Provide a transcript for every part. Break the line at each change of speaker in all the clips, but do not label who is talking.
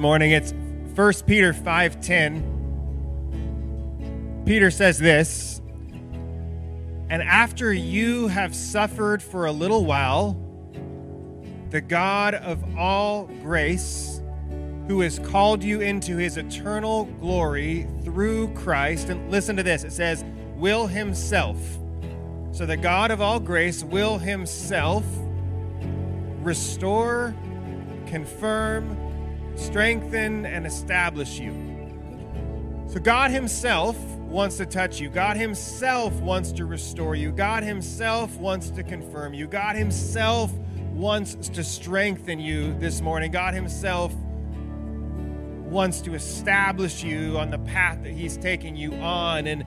morning. It's 1 Peter 5:10. Peter says this, "And after you have suffered for a little while, the God of all grace, who has called you into his eternal glory through Christ, and listen to this, it says, will himself. So the God of all grace will himself restore, confirm, strengthen, and establish you. So God Himself wants to touch you. God Himself wants to restore you. God Himself wants to confirm you. God Himself wants to strengthen you this morning. God Himself wants to establish you on the path that He's taking you on. And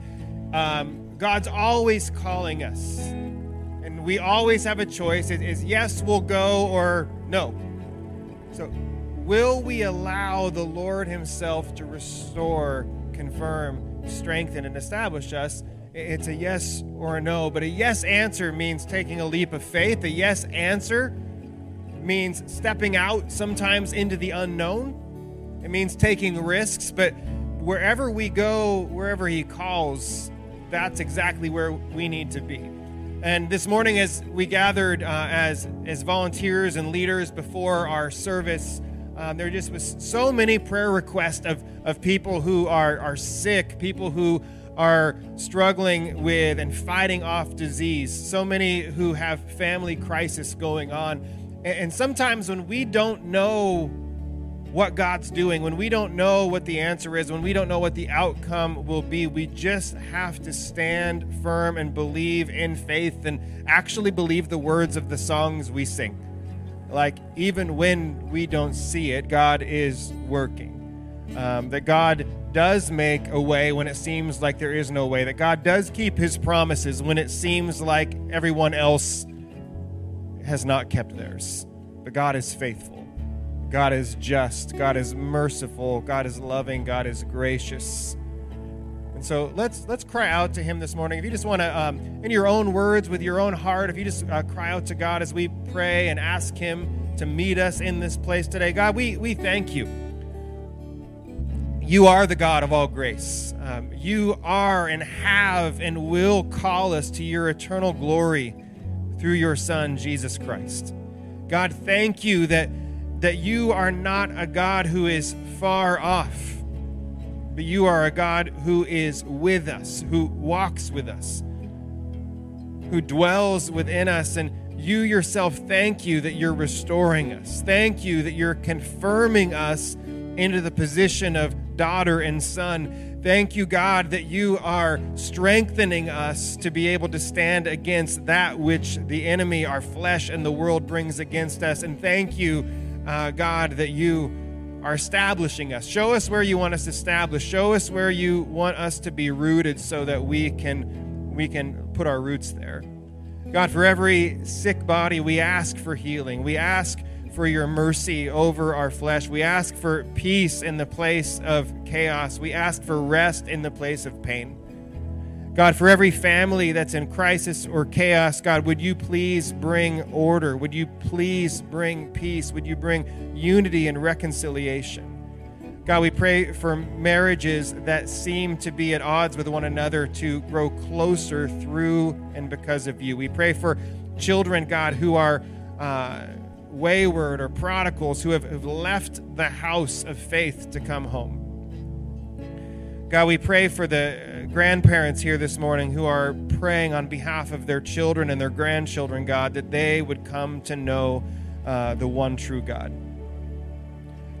um, God's always calling us. And we always have a choice it is yes, we'll go, or no. So, will we allow the Lord Himself to restore, confirm, strengthen, and establish us? It's a yes or a no, but a yes answer means taking a leap of faith. A yes answer means stepping out sometimes into the unknown. It means taking risks, but wherever we go, wherever He calls, that's exactly where we need to be. And this morning, as we gathered uh, as, as volunteers and leaders before our service, um, there just was so many prayer requests of, of people who are, are sick, people who are struggling with and fighting off disease, so many who have family crisis going on. And, and sometimes when we don't know what God's doing, when we don't know what the answer is, when we don't know what the outcome will be, we just have to stand firm and believe in faith and actually believe the words of the songs we sing. Like, even when we don't see it, God is working. Um, that God does make a way when it seems like there is no way. That God does keep his promises when it seems like everyone else has not kept theirs. But God is faithful. God is just, God is merciful, God is loving, God is gracious. So let's let's cry out to Him this morning. If you just want to, um, in your own words, with your own heart, if you just uh, cry out to God as we pray and ask Him to meet us in this place today, God, we we thank you. You are the God of all grace. Um, you are and have and will call us to your eternal glory through your Son, Jesus Christ. God, thank you that that you are not a God who is far off, but you are a God who is with us, who walks with us, who dwells within us. And you yourself, thank you that you're restoring us. Thank you that you're confirming us into the position of daughter and son. Thank you, God, that you are strengthening us to be able to stand against that which the enemy, our flesh, and the world brings against us. And thank you uh, God, that you are establishing us. Show us where you want us established. Show us where you want us to be rooted so that we can we can put our roots there. God, for every sick body, we ask for healing. We ask for your mercy over our flesh. We ask for peace in the place of chaos. We ask for rest in the place of pain. God, for every family that's in crisis or chaos, God, would you please bring order? Would you please bring peace? Would you bring unity and reconciliation? God, we pray for marriages that seem to be at odds with one another to grow closer through and because of you. We pray for children, God, who are uh, wayward or prodigals, who have, have left the house of faith to come home. God, we pray for the grandparents here this morning who are praying on behalf of their children and their grandchildren, God, that they would come to know uh, the one true God.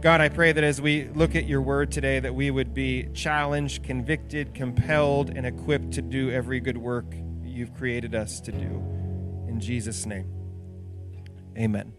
God, I pray that as we look at your word today, that we would be challenged, convicted, compelled, and equipped to do every good work you've created us to do. In Jesus' name, amen.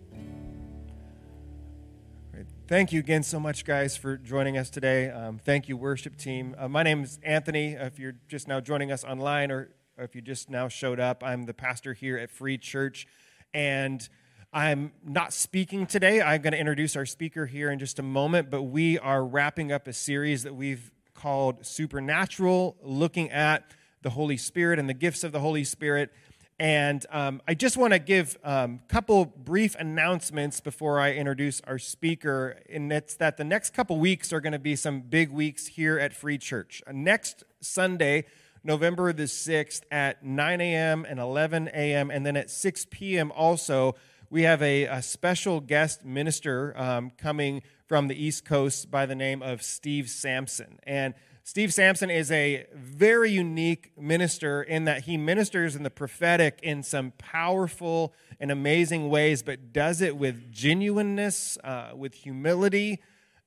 Thank you again so much, guys, for joining us today. Um, thank you, worship team. Uh, my name is Anthony. If you're just now joining us online or, or if you just now showed up, I'm the pastor here at Free Church. And I'm not speaking today. I'm going to introduce our speaker here in just a moment, but we are wrapping up a series that we've called Supernatural, looking at the Holy Spirit and the gifts of the Holy Spirit. And um, I just want to give a um, couple brief announcements before I introduce our speaker. And it's that the next couple weeks are going to be some big weeks here at Free Church. Uh, next Sunday, November the 6th at 9 a.m. and 11 a.m., and then at 6 p.m. also, we have a, a special guest minister um, coming from the East Coast by the name of Steve Sampson. And Steve Sampson is a very unique minister in that he ministers in the prophetic in some powerful and amazing ways, but does it with genuineness, uh, with humility,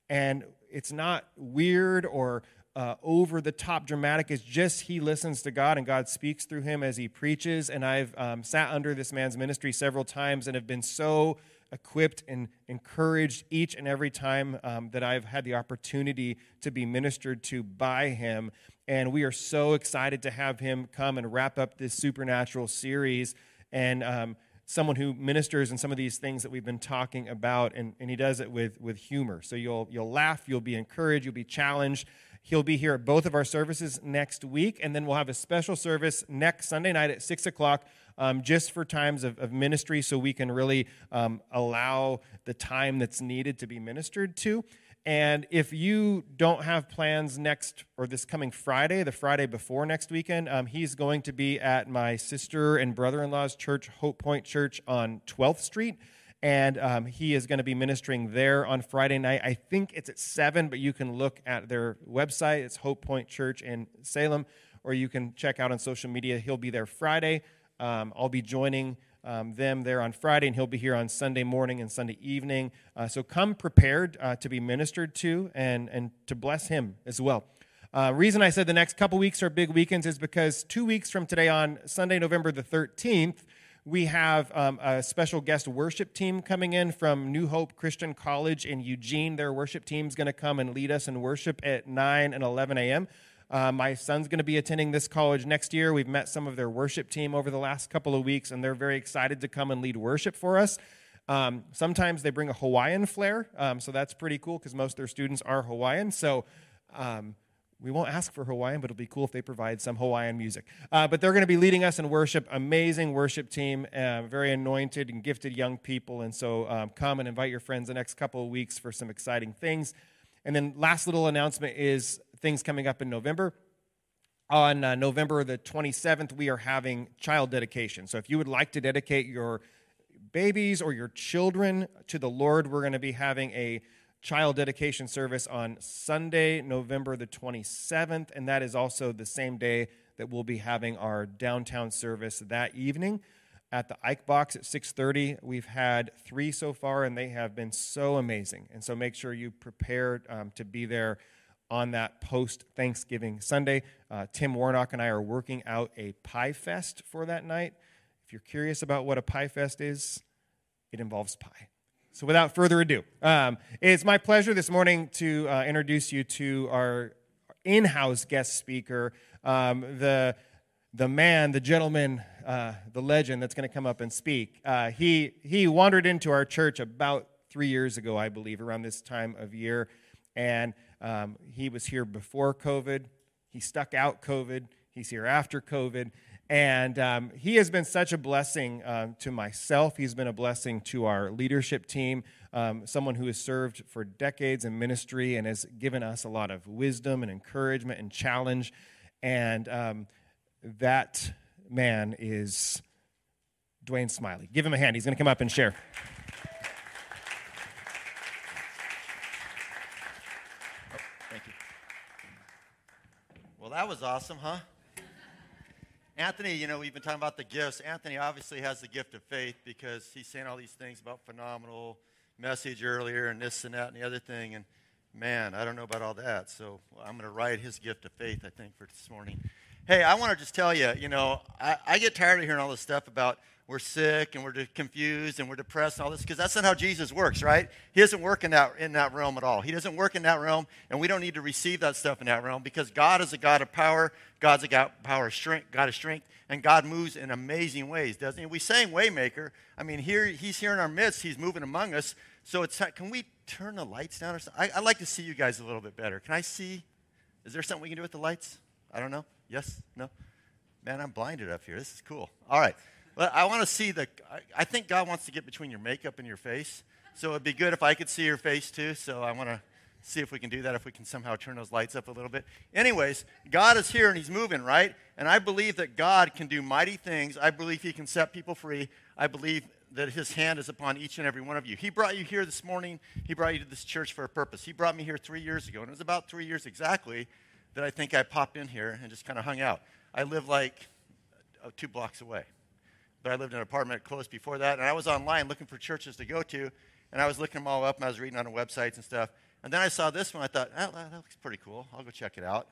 and it's not weird or uh, over the top dramatic. It's just he listens to God and God speaks through him as he preaches. And I've um, sat under this man's ministry several times and have been so equipped and encouraged each and every time um, that I've had the opportunity to be ministered to by him. And we are so excited to have him come and wrap up this supernatural series. And um, someone who ministers in some of these things that we've been talking about, and, and he does it with, with humor. So you'll, you'll laugh, you'll be encouraged, you'll be challenged. He'll be here at both of our services next week, and then we'll have a special service next Sunday night at 6 o'clock um, just for times of, of, ministry so we can really um, allow the time that's needed to be ministered to. And if you don't have plans next or this coming Friday, the Friday before next weekend, um, he's going to be at my sister and brother in law's church, Hope Point Church on 12th Street. And um, he is going to be ministering there on Friday night. I think it's at 7, but you can look at their website. It's Hope Point Church in Salem, or you can check out on social media. He'll be there Friday. Um, I'll be joining um, them there on Friday, and he'll be here on Sunday morning and Sunday evening. Uh, so come prepared uh, to be ministered to and, and to bless him as well. Uh, reason I said the next couple weeks are big weekends is because two weeks from today, on Sunday, November the 13th, we have um, a special guest worship team coming in from New Hope Christian College in Eugene. Their worship team is going to come and lead us in worship at 9 and 11 a.m. Uh, my son's going to be attending this college next year. We've met some of their worship team over the last couple of weeks, and they're very excited to come and lead worship for us. Um, sometimes they bring a Hawaiian flair, um, so that's pretty cool because most of their students are Hawaiian. So um, we won't ask for Hawaiian, but it'll be cool if they provide some Hawaiian music. Uh, but they're going to be leading us in worship. Amazing worship team, uh, very anointed and gifted young people. And so um, come and invite your friends the next couple of weeks for some exciting things. And then last little announcement is things coming up in November. On uh, November the 27th, we are having child dedication. So if you would like to dedicate your babies or your children to the Lord, we're going to be having a child dedication service on Sunday, November the 27th, and that is also the same day that we'll be having our downtown service that evening at the Ike Box at 6:30. We've had three so far, and they have been so amazing. And so make sure you prepare um, to be there on that post Thanksgiving Sunday. Uh, Tim Warnock and I are working out a pie fest for that night. If you're curious about what a pie fest is, it involves pie. So, without further ado, um, it's my pleasure this morning to uh, introduce you to our in house guest speaker, um, the, the man, the gentleman, uh, the legend that's going to come up and speak. Uh, he, he wandered into our church about three years ago, I believe, around this time of year. And um, he was here before COVID. He stuck out COVID. He's here after COVID. And um, he has been such a blessing um, to myself. He's been a blessing to our leadership team, um, someone who has served for decades in ministry and has given us a lot of wisdom and encouragement and challenge. And um, that man is Dwayne Smiley. Give him a hand. He's going to come up and share.
Well, that was awesome, huh? Anthony, you know, we've been talking about the gifts. Anthony obviously has the gift of faith because he's saying all these things about phenomenal message earlier and this and that and the other thing. And man, I don't know about all that. So I'm going to ride his gift of faith, I think, for this morning. Hey, I want to just tell you, you know, I, I get tired of hearing all this stuff about we're sick and we're confused and we're depressed and all this because that's not how Jesus works, right? He doesn't work in that, in that realm at all. He doesn't work in that realm, and we don't need to receive that stuff in that realm because God is a God of power, God's a God, power of strength, God of strength, and God moves in amazing ways, doesn't he? We sang Waymaker. I mean, here He's here in our midst. He's moving among us. So it's can we turn the lights down or something? I, I'd like to see you guys a little bit better. Can I see? Is there something we can do with the lights? I don't know. Yes? No? Man, I'm blinded up here. This is cool. All right. But I want to see the, I, I think God wants to get between your makeup and your face. So it'd be good if I could see your face too. So I want to see if we can do that, if we can somehow turn those lights up a little bit. Anyways, God is here and He's moving, right? And I believe that God can do mighty things. I believe He can set people free. I believe that His hand is upon each and every one of you. He brought you here this morning. He brought you to this church for a purpose. He brought me here three years ago, and it was about three years exactly that I think I popped in here and just kind of hung out. I live like uh, two blocks away but I lived in an apartment close before that. And I was online looking for churches to go to, and I was looking them all up, and I was reading on the websites and stuff. And then I saw this one. I thought, oh, that looks pretty cool. I'll go check it out.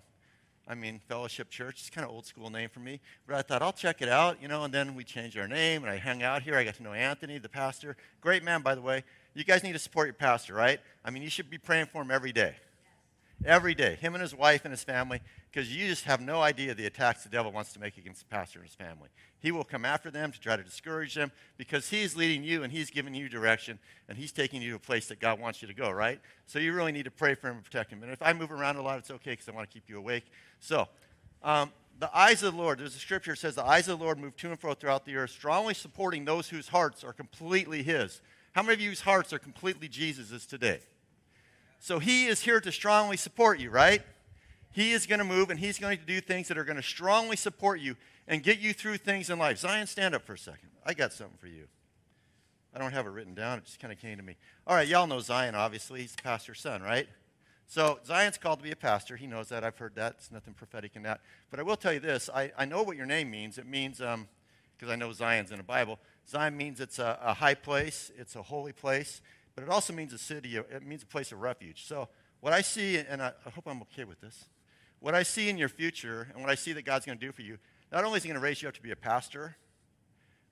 I mean, Fellowship Church. It's kind of old school name for me. But I thought, I'll check it out, you know, and then we changed our name, and I hung out here. I got to know Anthony, the pastor. Great man, by the way. You guys need to support your pastor, right? I mean, you should be praying for him every day. Every day. Him and his wife and his family because you just have no idea the attacks the devil wants to make against the pastor and his family. He will come after them to try to discourage them because he's leading you and he's giving you direction and he's taking you to a place that God wants you to go, right? So you really need to pray for him and protect him. And if I move around a lot, it's okay because I want to keep you awake. So, um, the eyes of the Lord, there's a scripture that says, The eyes of the Lord move to and fro throughout the earth, strongly supporting those whose hearts are completely His. How many of you whose hearts are completely Jesus's today? So He is here to strongly support you, right? He is going to move and He's going to do things that are going to strongly support you and get you through things in life. Zion, stand up for a second. I got something for you. I don't have it written down, it just kind of came to me. All right, y'all know Zion, obviously. He's the pastor's son, right? So Zion's called to be a pastor. He knows that. I've heard that. It's nothing prophetic in that. But I will tell you this I, I know what your name means. It means, because um, I know Zion's in the Bible, Zion means it's a, a high place, it's a holy place, but it also means a city, uh, it means a place of refuge. So what I see, and I, I hope I'm okay with this, what I see in your future and what I see that God's going to do for you, not only is He going to raise you up to be a pastor,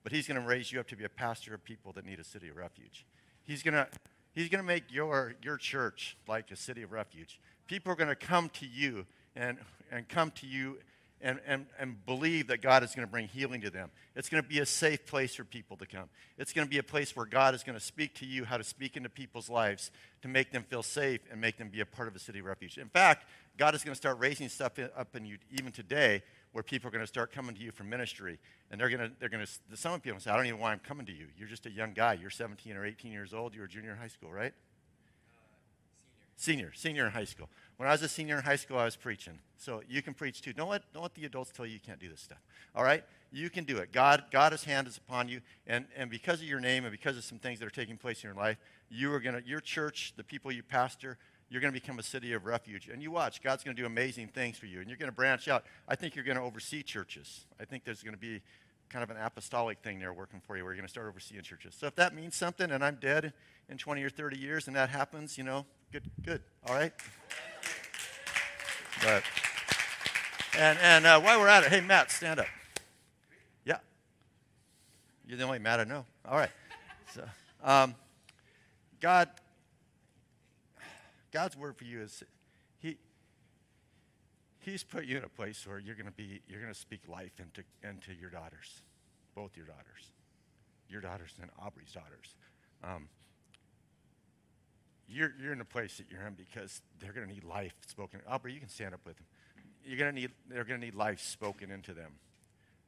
but He's going to raise you up to be a pastor of people that need a city of refuge. He's going to, he's going to make your, your church like a city of refuge. People are going to come to you and, and come to you and, and, and believe that God is going to bring healing to them. It's going to be a safe place for people to come. It's going to be a place where God is going to speak to you how to speak into people's lives to make them feel safe and make them be a part of a city of refuge. In fact, God is going to start raising stuff up in you even today where people are going to start coming to you for ministry. And they're going to, they're going to, some people say, I don't even know why I'm coming to you. You're just a young guy. You're 17 or 18 years old. You're a junior in high school, right? Senior, senior in high school. When I was a senior in high school, I was preaching. So you can preach too. Don't let, don't let the adults tell you you can't do this stuff. All right? You can do it. God, God's hand is upon you. And, and because of your name and because of some things that are taking place in your life, you are to, your church, the people you pastor, you're going to become a city of refuge. And you watch, God's going to do amazing things for you. And you're going to branch out. I think you're going to oversee churches. I think there's going to be kind of an apostolic thing there working for you where you're going to start overseeing churches. So if that means something and I'm dead in 20 or 30 years and that happens, you know, good, good. All right? But, and and uh, while we're at it, hey, Matt, stand up. Yeah. You're the only Matt I know. All right. So, um, God God's word for you is He's put you in a place where you're going to be you're going to speak life into into your daughters, both your daughters, your daughters and Aubrey's daughters. Um, you're, you're in a place that you're in because they're going to need life spoken. Aubrey, you can stand up with them. You're going to need, they're going to need life spoken into them.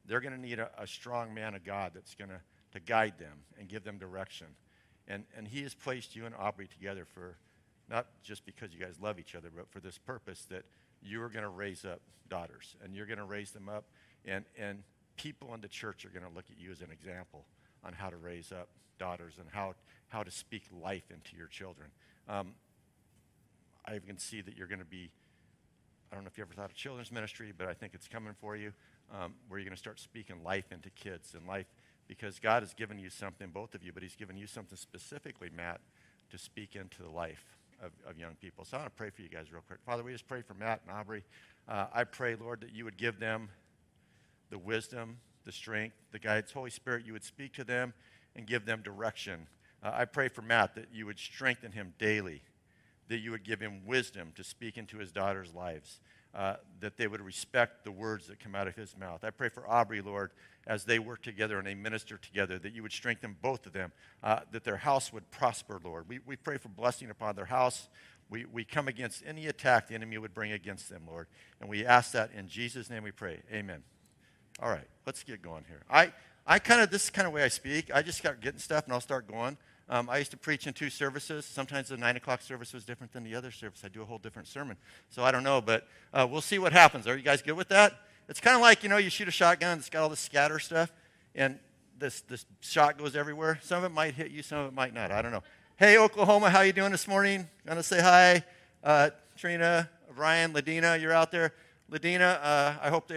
They're going to need a, a strong man of God that's going to, to guide them and give them direction. And, and he has placed you and Aubrey together for not just because you guys love each other, but for this purpose that you are going to raise up daughters and you're going to raise them up. And, and people in the church are going to look at you as an example on how to raise up daughters and how, how to speak life into your children. Um, I can see that you're going to be, I don't know if you ever thought of children's ministry, but I think it's coming for you, um, where you're going to start speaking life into kids and life because God has given you something, both of you, but He's given you something specifically, Matt, to speak into the life of, of young people. So I want to pray for you guys real quick. Father, we just pray for Matt and Aubrey. Uh, I pray, Lord, that you would give them the wisdom, the strength, the guidance. Holy Spirit, you would speak to them and give them direction. Uh, I pray for Matt that you would strengthen him daily, that you would give him wisdom to speak into his daughter's lives, uh, that they would respect the words that come out of his mouth. I pray for Aubrey, Lord, as they work together and they minister together, that you would strengthen both of them, uh, that their house would prosper, Lord. We, we pray for blessing upon their house. We, we come against any attack the enemy would bring against them, Lord. And we ask that in Jesus' name we pray. Amen. All right, let's get going here. I, I kind of, this is kind of way I speak. I just start getting stuff and I'll start going. Um, I used to preach in two services. Sometimes the 9 o'clock service was different than the other service. I do a whole different sermon. So I don't know, but uh, we'll see what happens. Are you guys good with that? It's kind of like, you know, you shoot a shotgun, it's got all this scatter stuff, and this, this shot goes everywhere. Some of it might hit you, some of it might not. I don't know. Hey, Oklahoma, how you doing this morning? Gonna say hi. Uh, Trina, Ryan, Ladina, you're out there. Ladina, uh, I hope the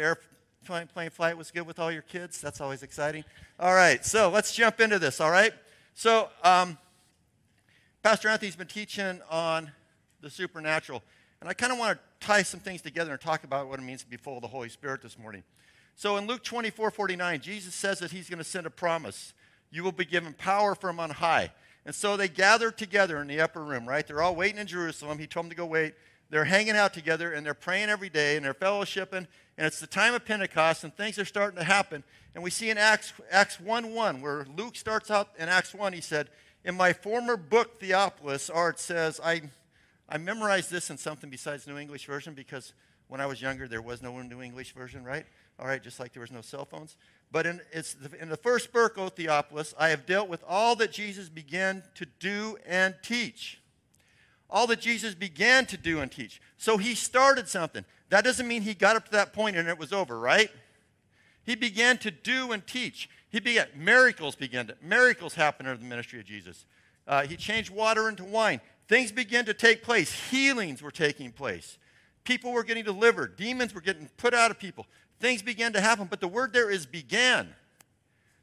airplane flight was good with all your kids. That's always exciting. All right, so let's jump into this, all right? So, um, Pastor Anthony's been teaching on the supernatural, and I kind of want to tie some things together and talk about what it means to be full of the Holy Spirit this morning. So, in Luke 24 49, Jesus says that he's going to send a promise. You will be given power from on high. And so they gather together in the upper room, right? They're all waiting in Jerusalem. He told them to go wait. They're hanging out together and they're praying every day and they're fellowshipping. And it's the time of Pentecost and things are starting to happen. And we see in Acts, Acts 1 1, where Luke starts out in Acts 1, he said, In my former book, Theophilus, Art says, I, I memorized this in something besides New English Version because when I was younger, there was no New English Version, right? All right, just like there was no cell phones. But in, it's the, in the first book, O Theophilus, I have dealt with all that Jesus began to do and teach. All that Jesus began to do and teach. So he started something. That doesn't mean he got up to that point and it was over, right? He began to do and teach. He began, miracles began to, miracles happened under the ministry of Jesus. Uh, he changed water into wine. Things began to take place. Healings were taking place. People were getting delivered. Demons were getting put out of people. Things began to happen. But the word there is began.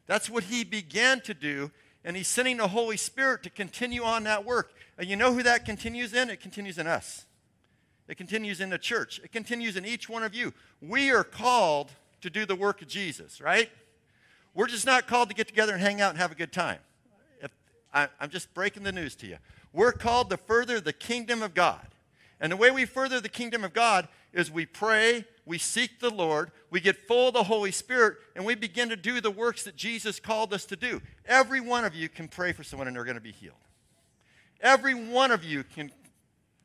That's what he began to do. And he's sending the Holy Spirit to continue on that work. And you know who that continues in? It continues in us. It continues in the church. It continues in each one of you. We are called to do the work of Jesus, right? We're just not called to get together and hang out and have a good time. If, I, I'm just breaking the news to you. We're called to further the kingdom of God. And the way we further the kingdom of God is we pray, we seek the Lord, we get full of the Holy Spirit, and we begin to do the works that Jesus called us to do. Every one of you can pray for someone and they're going to be healed. Every one of you can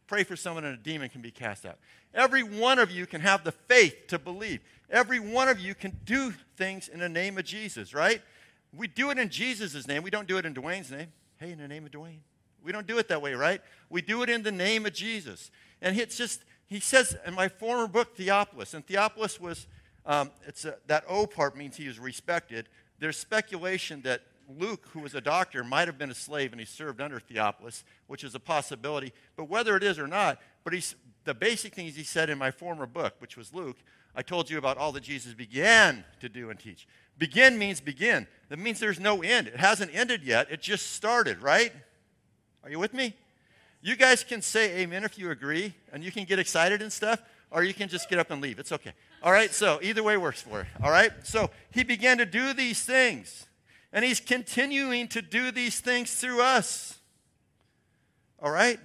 pray for someone and a demon can be cast out. Every one of you can have the faith to believe. Every one of you can do things in the name of Jesus, right? We do it in Jesus' name. We don't do it in Dwayne's name. Hey, in the name of Dwayne. We don't do it that way, right? We do it in the name of Jesus. And it's just, he says in my former book, Theophilus, and Theophilus was, um, it's a, that O part means he was respected. There's speculation that Luke, who was a doctor, might have been a slave and he served under Theophilus, which is a possibility. But whether it is or not, but he's, the basic things he said in my former book, which was Luke, I told you about all that Jesus began to do and teach. Begin means begin. That means there's no end. It hasn't ended yet, it just started, right? Are you with me? You guys can say amen if you agree, and you can get excited and stuff, or you can just get up and leave. It's okay. All right, so either way works for you. All right, so he began to do these things, and he's continuing to do these things through us. All right?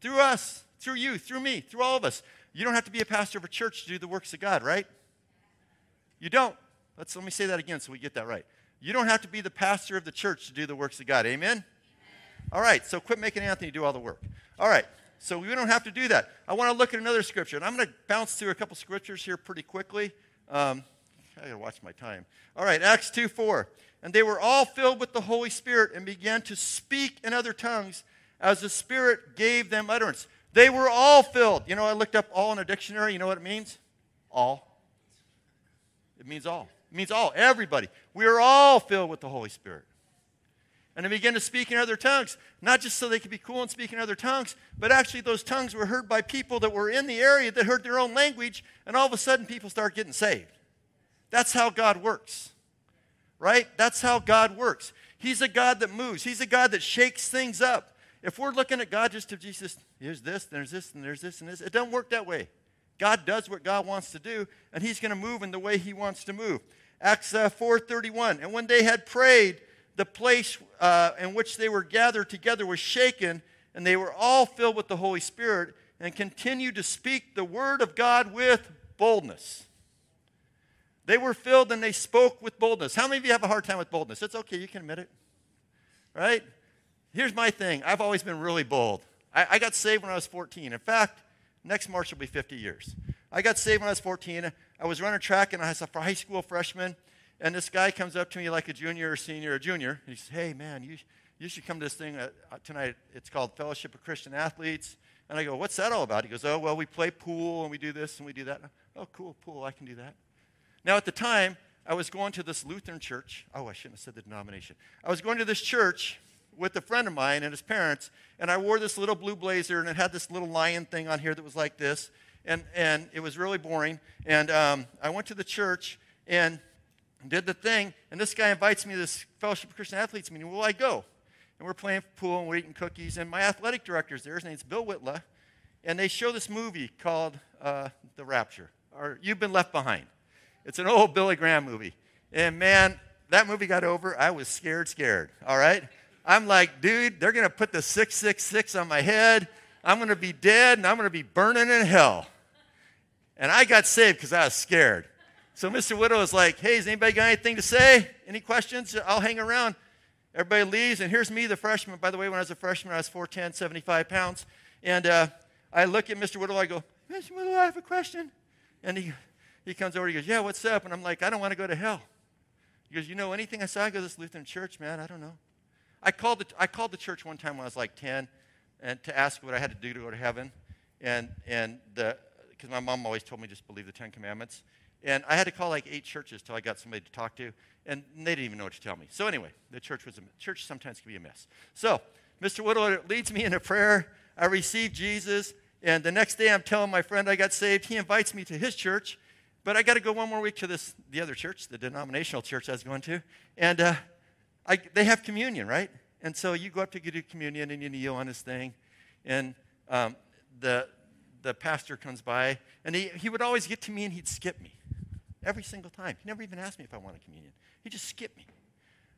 Through us, through you, through me, through all of us. You don't have to be a pastor of a church to do the works of God, right? You don't. Let's let me say that again so we get that right. You don't have to be the pastor of the church to do the works of God. Amen? All right, so quit making Anthony do all the work. All right, so we don't have to do that. I want to look at another scripture, and I'm going to bounce through a couple scriptures here pretty quickly. Um, I got to watch my time. All right, Acts 2 4. And they were all filled with the Holy Spirit and began to speak in other tongues as the Spirit gave them utterance. They were all filled. You know, I looked up all in a dictionary. You know what it means? All. It means all. It means all. Everybody. We are all filled with the Holy Spirit. And they began to speak in other tongues, not just so they could be cool and speak in other tongues, but actually those tongues were heard by people that were in the area that heard their own language, and all of a sudden people start getting saved. That's how God works, right? That's how God works. He's a God that moves, He's a God that shakes things up. If we're looking at God just to Jesus, here's this, there's this, and there's this, and this, it doesn't work that way. God does what God wants to do, and He's going to move in the way He wants to move. Acts uh, 4:31. And when they had prayed, the place uh, in which they were gathered together was shaken, and they were all filled with the Holy Spirit and continued to speak the word of God with boldness. They were filled and they spoke with boldness. How many of you have a hard time with boldness? It's okay, you can admit it. Right? Here's my thing I've always been really bold. I, I got saved when I was 14. In fact, next March will be 50 years. I got saved when I was 14. I was running track and I was a high school freshman. And this guy comes up to me like a junior or senior or junior. He says, Hey, man, you, you should come to this thing uh, tonight. It's called Fellowship of Christian Athletes. And I go, What's that all about? He goes, Oh, well, we play pool and we do this and we do that. Oh, cool, pool, I can do that. Now, at the time, I was going to this Lutheran church. Oh, I shouldn't have said the denomination. I was going to this church with a friend of mine and his parents, and I wore this little blue blazer, and it had this little lion thing on here that was like this, and, and it was really boring. And um, I went to the church and did the thing, and this guy invites me to this Fellowship of Christian Athletes meeting. Well, I go. And we're playing pool and we're eating cookies, and my athletic director's there. His name's Bill Whitla, and they show this movie called uh, The Rapture, or You've Been Left Behind. It's an old Billy Graham movie. And man, that movie got over. I was scared, scared. All right? I'm like, dude, they're going to put the 666 on my head. I'm going to be dead and I'm going to be burning in hell. And I got saved because I was scared. So Mr. Whittle is like, hey, has anybody got anything to say? Any questions? I'll hang around. Everybody leaves, and here's me, the freshman. By the way, when I was a freshman, I was 4'10, 75 pounds. And uh, I look at Mr. Whittle, I go, Mr. Whittle, I have a question. And he, he comes over, he goes, Yeah, what's up? And I'm like, I don't want to go to hell. He goes, You know anything? I said, I go to this Lutheran church, man. I don't know. I called, the, I called the church one time when I was like 10 and to ask what I had to do to go to heaven. And, and the, because my mom always told me just believe the Ten Commandments. And I had to call like eight churches till I got somebody to talk to, and they didn't even know what to tell me. So anyway, the church was a church sometimes can be a mess. So Mr. Whittle leads me in a prayer. I receive Jesus, and the next day I'm telling my friend I got saved. He invites me to his church, but I got to go one more week to this the other church, the denominational church I was going to, and uh, I, they have communion, right? And so you go up to get communion and you kneel on this thing, and um, the the pastor comes by, and he, he would always get to me and he'd skip me every single time. He never even asked me if I wanted communion. He just skipped me.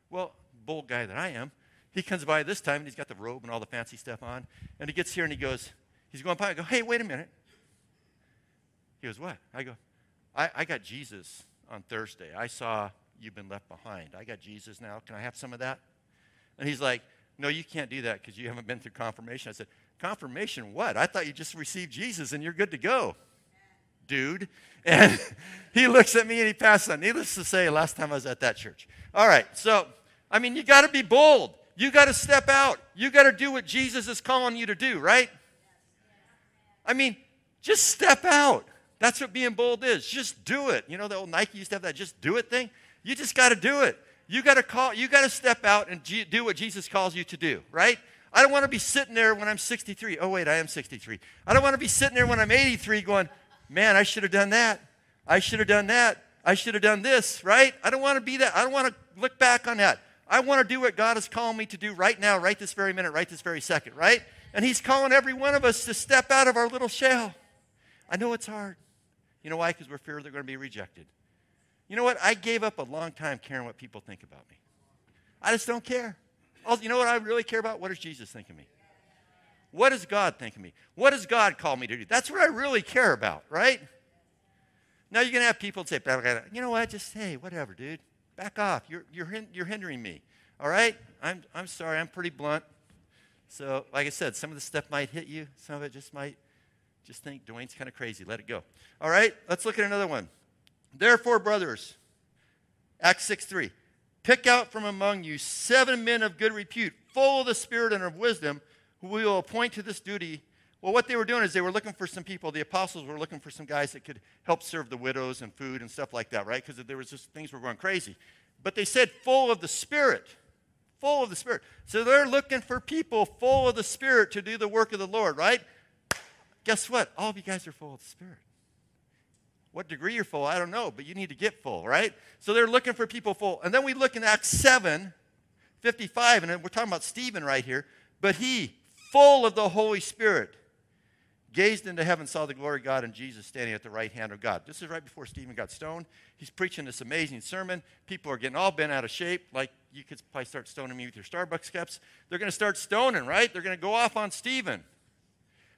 Well, bold guy that I am, he comes by this time and he's got the robe and all the fancy stuff on. And he gets here and he goes, he's going by. I go, hey, wait a minute. He goes, what? I go, I, I got Jesus on Thursday. I saw you've been left behind. I got Jesus now. Can I have some of that? And he's like, no, you can't do that because you haven't been through confirmation. I said, confirmation what? I thought you just received Jesus and you're good to go dude. And he looks at me and he passes on. Needless to say, last time I was at that church. All right, so, I mean, you got to be bold. You got to step out. You got to do what Jesus is calling you to do, right? I mean, just step out. That's what being bold is. Just do it. You know, the old Nike used to have that just do it thing? You just got to do it. You got to call, you got to step out and do what Jesus calls you to do, right? I don't want to be sitting there when I'm 63. Oh, wait, I am 63. I don't want to be sitting there when I'm 83 going, man, I should have done that. I should have done that. I should have done this, right? I don't want to be that. I don't want to look back on that. I want to do what God is calling me to do right now, right this very minute, right this very second, right? And He's calling every one of us to step out of our little shell. I know it's hard. You know why? Because we're fear they're going to be rejected. You know what? I gave up a long time caring what people think about me. I just don't care. You know what I really care about? What does Jesus think of me? What does God think of me? What does God call me to do? That's what I really care about, right? Now you're going to have people say, you know what? Just, hey, whatever, dude. Back off. You're, you're, you're hindering me. All right? I'm, I'm sorry. I'm pretty blunt. So, like I said, some of the stuff might hit you. Some of it just might just think Dwayne's kind of crazy. Let it go. All right? Let's look at another one. Therefore, brothers, Acts 6 3. Pick out from among you seven men of good repute, full of the Spirit and of wisdom who we will appoint to this duty. Well, what they were doing is they were looking for some people. The apostles were looking for some guys that could help serve the widows and food and stuff like that, right? Because there was just things were going crazy. But they said full of the Spirit. Full of the Spirit. So they're looking for people full of the Spirit to do the work of the Lord, right? Guess what? All of you guys are full of the Spirit. What degree you're full, I don't know, but you need to get full, right? So they're looking for people full. And then we look in Acts 7, 55, and we're talking about Stephen right here. But he, full of the Holy Spirit, gazed into heaven, saw the glory of God and Jesus standing at the right hand of God. This is right before Stephen got stoned. He's preaching this amazing sermon. People are getting all bent out of shape, like you could probably start stoning me with your Starbucks cups. They're going to start stoning, right? They're going to go off on Stephen.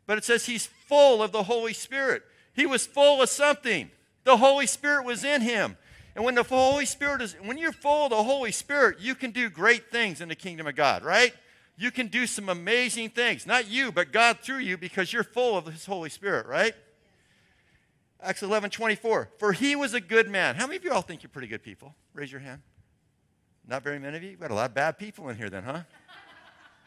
But it says he's full of the Holy Spirit. He was full of something. The Holy Spirit was in him. And when the Holy Spirit is, when you're full of the Holy Spirit, you can do great things in the kingdom of God, right? You can do some amazing things. Not you, but God through you because you're full of His Holy Spirit, right? Acts 11 24. For he was a good man. How many of you all think you're pretty good people? Raise your hand. Not very many of you? You've got a lot of bad people in here then, huh?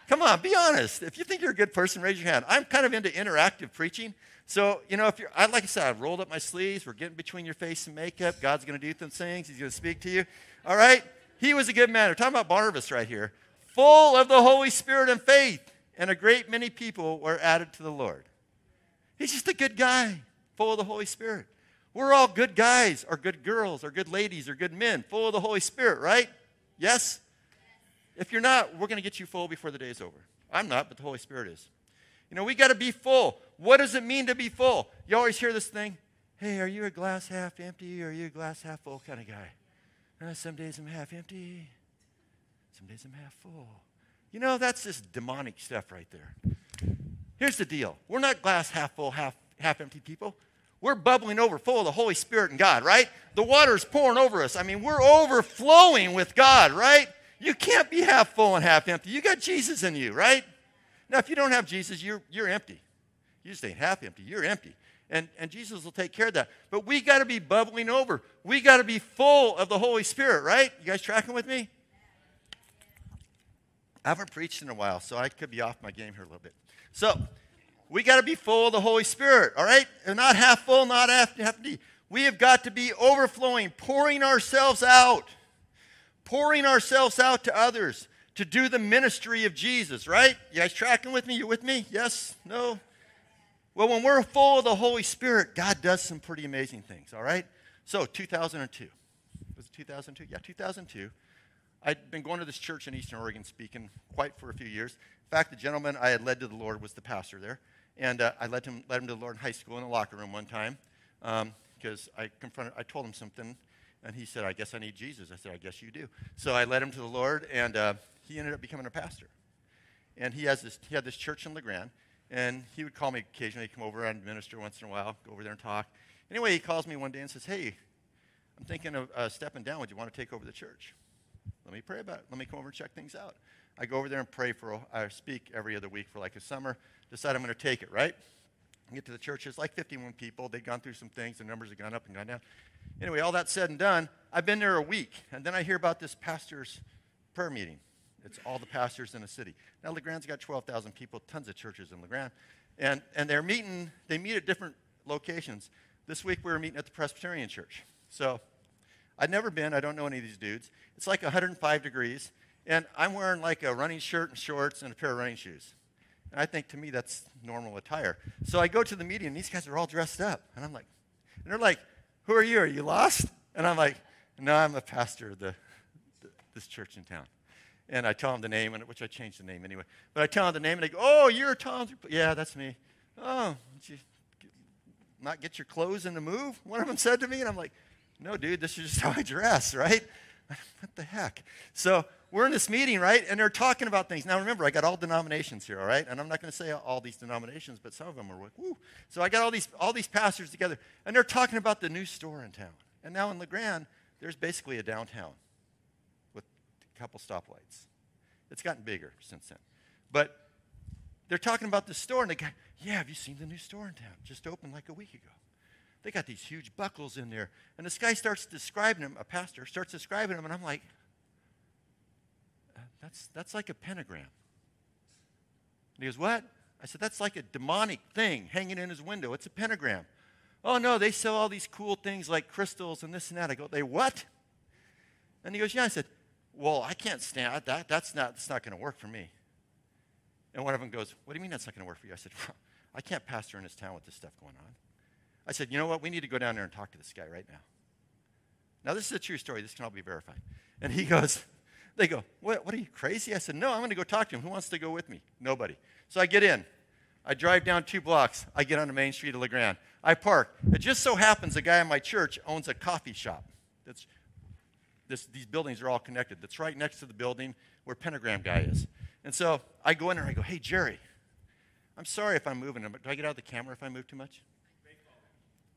Come on, be honest. If you think you're a good person, raise your hand. I'm kind of into interactive preaching. So, you know, if you're, I, like I said, I've rolled up my sleeves. We're getting between your face and makeup. God's going to do some things. He's going to speak to you. All right? He was a good man. We're talking about Barnabas right here. Full of the Holy Spirit and faith. And a great many people were added to the Lord. He's just a good guy, full of the Holy Spirit. We're all good guys, or good girls, or good ladies, or good men, full of the Holy Spirit, right? Yes? If you're not, we're going to get you full before the day's over. I'm not, but the Holy Spirit is. You know, we got to be full. What does it mean to be full? You always hear this thing hey, are you a glass half empty or are you a glass half full kind of guy? Uh, some days I'm half empty, some days I'm half full. You know, that's just demonic stuff right there. Here's the deal we're not glass half full, half, half empty people. We're bubbling over full of the Holy Spirit and God, right? The water's pouring over us. I mean, we're overflowing with God, right? You can't be half full and half empty. You got Jesus in you, right? Now, if you don't have Jesus, you're, you're empty. You just ain't half empty. You're empty. And, and Jesus will take care of that. But we got to be bubbling over. We got to be full of the Holy Spirit, right? You guys tracking with me? I haven't preached in a while, so I could be off my game here a little bit. So, we got to be full of the Holy Spirit, all right? And not half full, not half empty. We have got to be overflowing, pouring ourselves out, pouring ourselves out to others to do the ministry of Jesus, right? You guys tracking with me? You with me? Yes? No? Well, when we're full of the Holy Spirit, God does some pretty amazing things, all right? So, 2002. Was it 2002? Yeah, 2002. I'd been going to this church in Eastern Oregon speaking quite for a few years. In fact, the gentleman I had led to the Lord was the pastor there. And uh, I led him, led him to the Lord in high school in the locker room one time because um, I confronted, I told him something, and he said, I guess I need Jesus. I said, I guess you do. So I led him to the Lord, and uh, he ended up becoming a pastor. And he, has this, he had this church in La Grande, and he would call me occasionally, come over and minister once in a while, go over there and talk. Anyway, he calls me one day and says, Hey, I'm thinking of uh, stepping down. Would you want to take over the church? Let me pray about it. Let me come over and check things out. I go over there and pray for, I speak every other week for like a summer decide I'm going to take it, right? Get to the church, it's like 51 people. They'd gone through some things, the numbers had gone up and gone down. Anyway, all that said and done, I've been there a week, and then I hear about this pastor's prayer meeting. It's all the pastors in the city. Now, La Grande's got 12,000 people, tons of churches in La Grande. And, and they're meeting, they meet at different locations. This week we were meeting at the Presbyterian Church. So I'd never been, I don't know any of these dudes. It's like 105 degrees, and I'm wearing like a running shirt and shorts and a pair of running shoes. And I think to me that's normal attire. So I go to the meeting, and these guys are all dressed up. And I'm like, and they're like, Who are you? Are you lost? And I'm like, No, I'm a pastor of the, the, this church in town. And I tell them the name, and which I changed the name anyway. But I tell them the name, and they go, Oh, you're Tom. Yeah, that's me. Oh, did you not get your clothes in the move? One of them said to me, and I'm like, No, dude, this is just how I dress, right? what the heck? So we're in this meeting, right? And they're talking about things. Now, remember, I got all denominations here, all right? And I'm not going to say all these denominations, but some of them are like, woo. So I got all these, all these pastors together, and they're talking about the new store in town. And now in La Grande, there's basically a downtown with a couple stoplights. It's gotten bigger since then. But they're talking about the store, and they go, yeah, have you seen the new store in town? Just opened like a week ago. They got these huge buckles in there. And this guy starts describing them, a pastor starts describing them, and I'm like, uh, that's, that's like a pentagram. And he goes, What? I said, That's like a demonic thing hanging in his window. It's a pentagram. Oh, no, they sell all these cool things like crystals and this and that. I go, They what? And he goes, Yeah. I said, Well, I can't stand that. That's not, that's not going to work for me. And one of them goes, What do you mean that's not going to work for you? I said, well, I can't pastor in this town with this stuff going on. I said, You know what? We need to go down there and talk to this guy right now. Now, this is a true story. This can all be verified. And he goes, they go, what, what are you, crazy? I said, No, I'm going to go talk to him. Who wants to go with me? Nobody. So I get in. I drive down two blocks. I get on the main street of La Grande. I park. It just so happens a guy in my church owns a coffee shop. That's, this, these buildings are all connected. That's right next to the building where Pentagram Guy is. And so I go in there and I go, Hey, Jerry, I'm sorry if I'm moving. Do I get out of the camera if I move too much?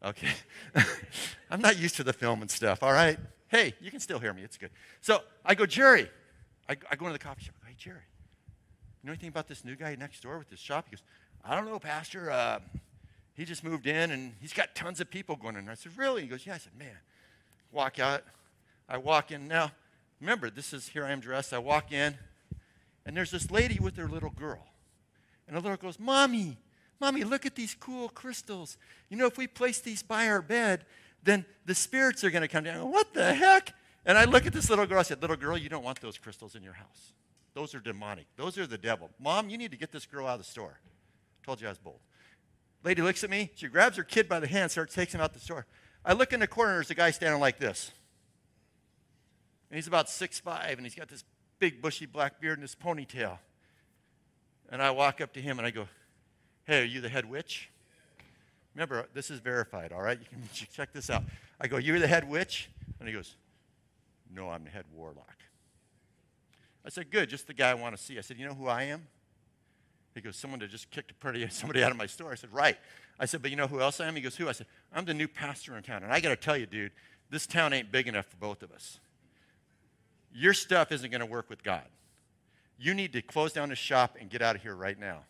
Okay. I'm not used to the film and stuff, all right? Hey, you can still hear me. It's good. So I go, Jerry. I, I go into the coffee shop. I go, hey, Jerry, you know anything about this new guy next door with this shop? He goes, I don't know, Pastor. Uh, he just moved in and he's got tons of people going in. I said, Really? He goes, Yeah. I said, Man, walk out. I walk in. Now, remember, this is here I am dressed. I walk in, and there's this lady with her little girl. And the little girl goes, Mommy, Mommy, look at these cool crystals. You know, if we place these by our bed, then the spirits are going to come down. What the heck? And I look at this little girl. I said, Little girl, you don't want those crystals in your house. Those are demonic. Those are the devil. Mom, you need to get this girl out of the store. Told you I was bold. Lady looks at me. She grabs her kid by the hand, starts taking him out the store. I look in the corner. There's a guy standing like this. And he's about six five, and he's got this big bushy black beard and this ponytail. And I walk up to him and I go, Hey, are you the head witch? Remember, this is verified, all right? You can check this out. I go, You're the head witch? And he goes, No, I'm the head warlock. I said, Good, just the guy I want to see. I said, You know who I am? He goes, Someone that just kicked pretty somebody out of my store. I said, Right. I said, But you know who else I am? He goes, Who? I said, I'm the new pastor in town. And I got to tell you, dude, this town ain't big enough for both of us. Your stuff isn't going to work with God. You need to close down the shop and get out of here right now.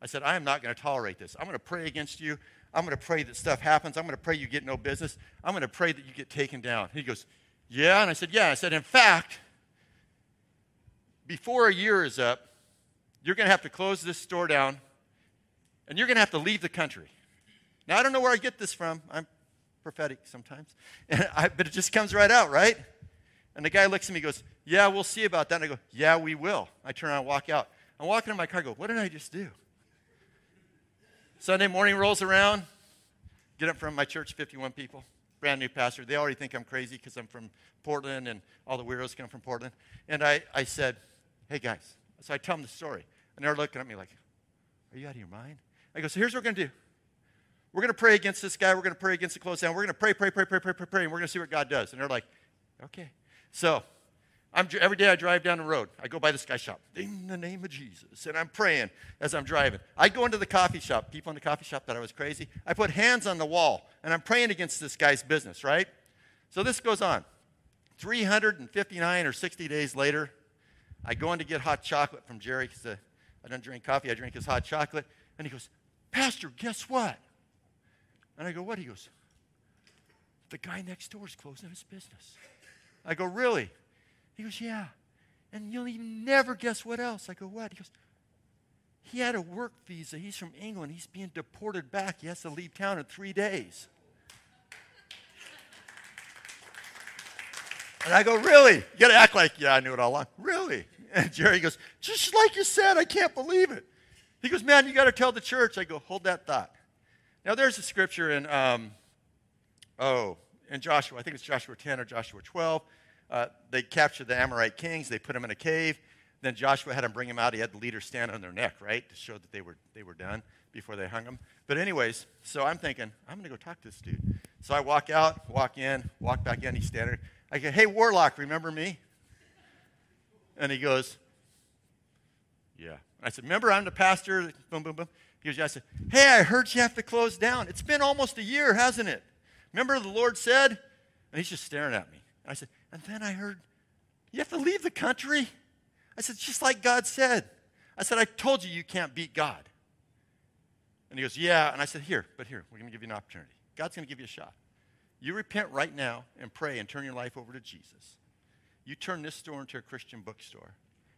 I said, I am not going to tolerate this. I'm going to pray against you. I'm going to pray that stuff happens. I'm going to pray you get no business. I'm going to pray that you get taken down. He goes, Yeah. And I said, Yeah. I said, In fact, before a year is up, you're going to have to close this store down and you're going to have to leave the country. Now, I don't know where I get this from. I'm prophetic sometimes. I, but it just comes right out, right? And the guy looks at me and goes, Yeah, we'll see about that. And I go, Yeah, we will. I turn around and walk out. I'm walking in my car, I go, What did I just do? Sunday morning rolls around, get up from my church, 51 people, brand new pastor. They already think I'm crazy because I'm from Portland and all the weirdos come from Portland. And I, I said, Hey guys. So I tell them the story. And they're looking at me like, Are you out of your mind? I go, So here's what we're going to do. We're going to pray against this guy. We're going to pray against the close down. We're going to pray, pray, pray, pray, pray, pray, pray, and we're going to see what God does. And they're like, Okay. So I'm, every day I drive down the road, I go by this guy's shop. In the name of Jesus. And I'm praying as I'm driving. I go into the coffee shop. People in the coffee shop thought I was crazy. I put hands on the wall and I'm praying against this guy's business, right? So this goes on. 359 or 60 days later, I go in to get hot chocolate from Jerry because uh, I don't drink coffee. I drink his hot chocolate. And he goes, Pastor, guess what? And I go, What? He goes, The guy next door is closing his business. I go, Really? He goes, Yeah. And you'll never guess what else. I go, What? He goes, He had a work visa. He's from England. He's being deported back. He has to leave town in three days. And I go, Really? You got to act like, Yeah, I knew it all along. Really? And Jerry goes, Just like you said, I can't believe it. He goes, Man, you got to tell the church. I go, Hold that thought. Now, there's a scripture in, um, oh, in Joshua. I think it's Joshua 10 or Joshua 12 uh, they captured the Amorite kings. They put them in a cave. Then Joshua had them bring them out. He had the leaders stand on their neck, right, to show that they were, they were done before they hung them. But, anyways, so I'm thinking, I'm going to go talk to this dude. So I walk out, walk in, walk back in. He's standing. I go, Hey, Warlock, remember me? And he goes, Yeah. I said, Remember, I'm the pastor. Boom, boom, boom. He goes, Yeah. I said, Hey, I heard you have to close down. It's been almost a year, hasn't it? Remember the Lord said? And he's just staring at me. I said, and then I heard, You have to leave the country? I said, Just like God said. I said, I told you you can't beat God. And he goes, Yeah. And I said, Here, but here, we're going to give you an opportunity. God's going to give you a shot. You repent right now and pray and turn your life over to Jesus. You turn this store into a Christian bookstore,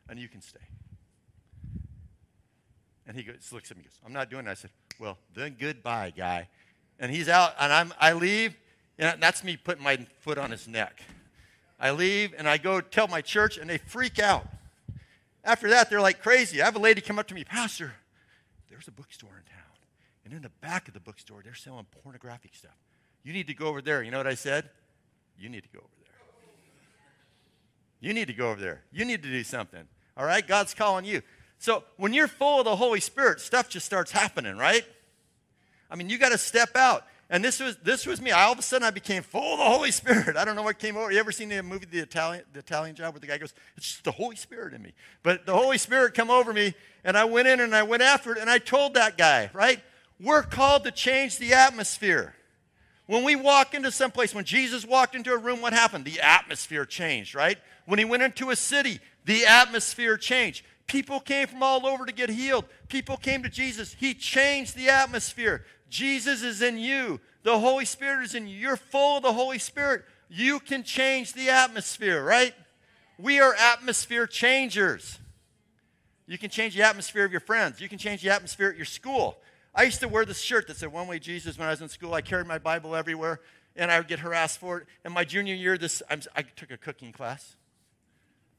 and you can stay. And he goes, looks at me and goes, I'm not doing that. I said, Well, then goodbye, guy. And he's out, and I'm, I leave, and that's me putting my foot on his neck. I leave and I go tell my church, and they freak out. After that, they're like crazy. I have a lady come up to me, Pastor, there's a bookstore in town. And in the back of the bookstore, they're selling pornographic stuff. You need to go over there. You know what I said? You need to go over there. You need to go over there. You need to do something. All right? God's calling you. So when you're full of the Holy Spirit, stuff just starts happening, right? I mean, you got to step out. And this was this was me. I, All of a sudden, I became full of the Holy Spirit. I don't know what came over. You ever seen the movie The Italian the Italian Job where the guy goes, "It's just the Holy Spirit in me." But the Holy Spirit come over me, and I went in and I went after it, and I told that guy, right? We're called to change the atmosphere. When we walk into some place, when Jesus walked into a room, what happened? The atmosphere changed, right? When he went into a city, the atmosphere changed. People came from all over to get healed. People came to Jesus. He changed the atmosphere. Jesus is in you. The Holy Spirit is in you. You're full of the Holy Spirit. You can change the atmosphere, right? We are atmosphere changers. You can change the atmosphere of your friends. You can change the atmosphere at your school. I used to wear this shirt that said One Way Jesus when I was in school. I carried my Bible everywhere, and I would get harassed for it. And my junior year, this I'm, i took a cooking class,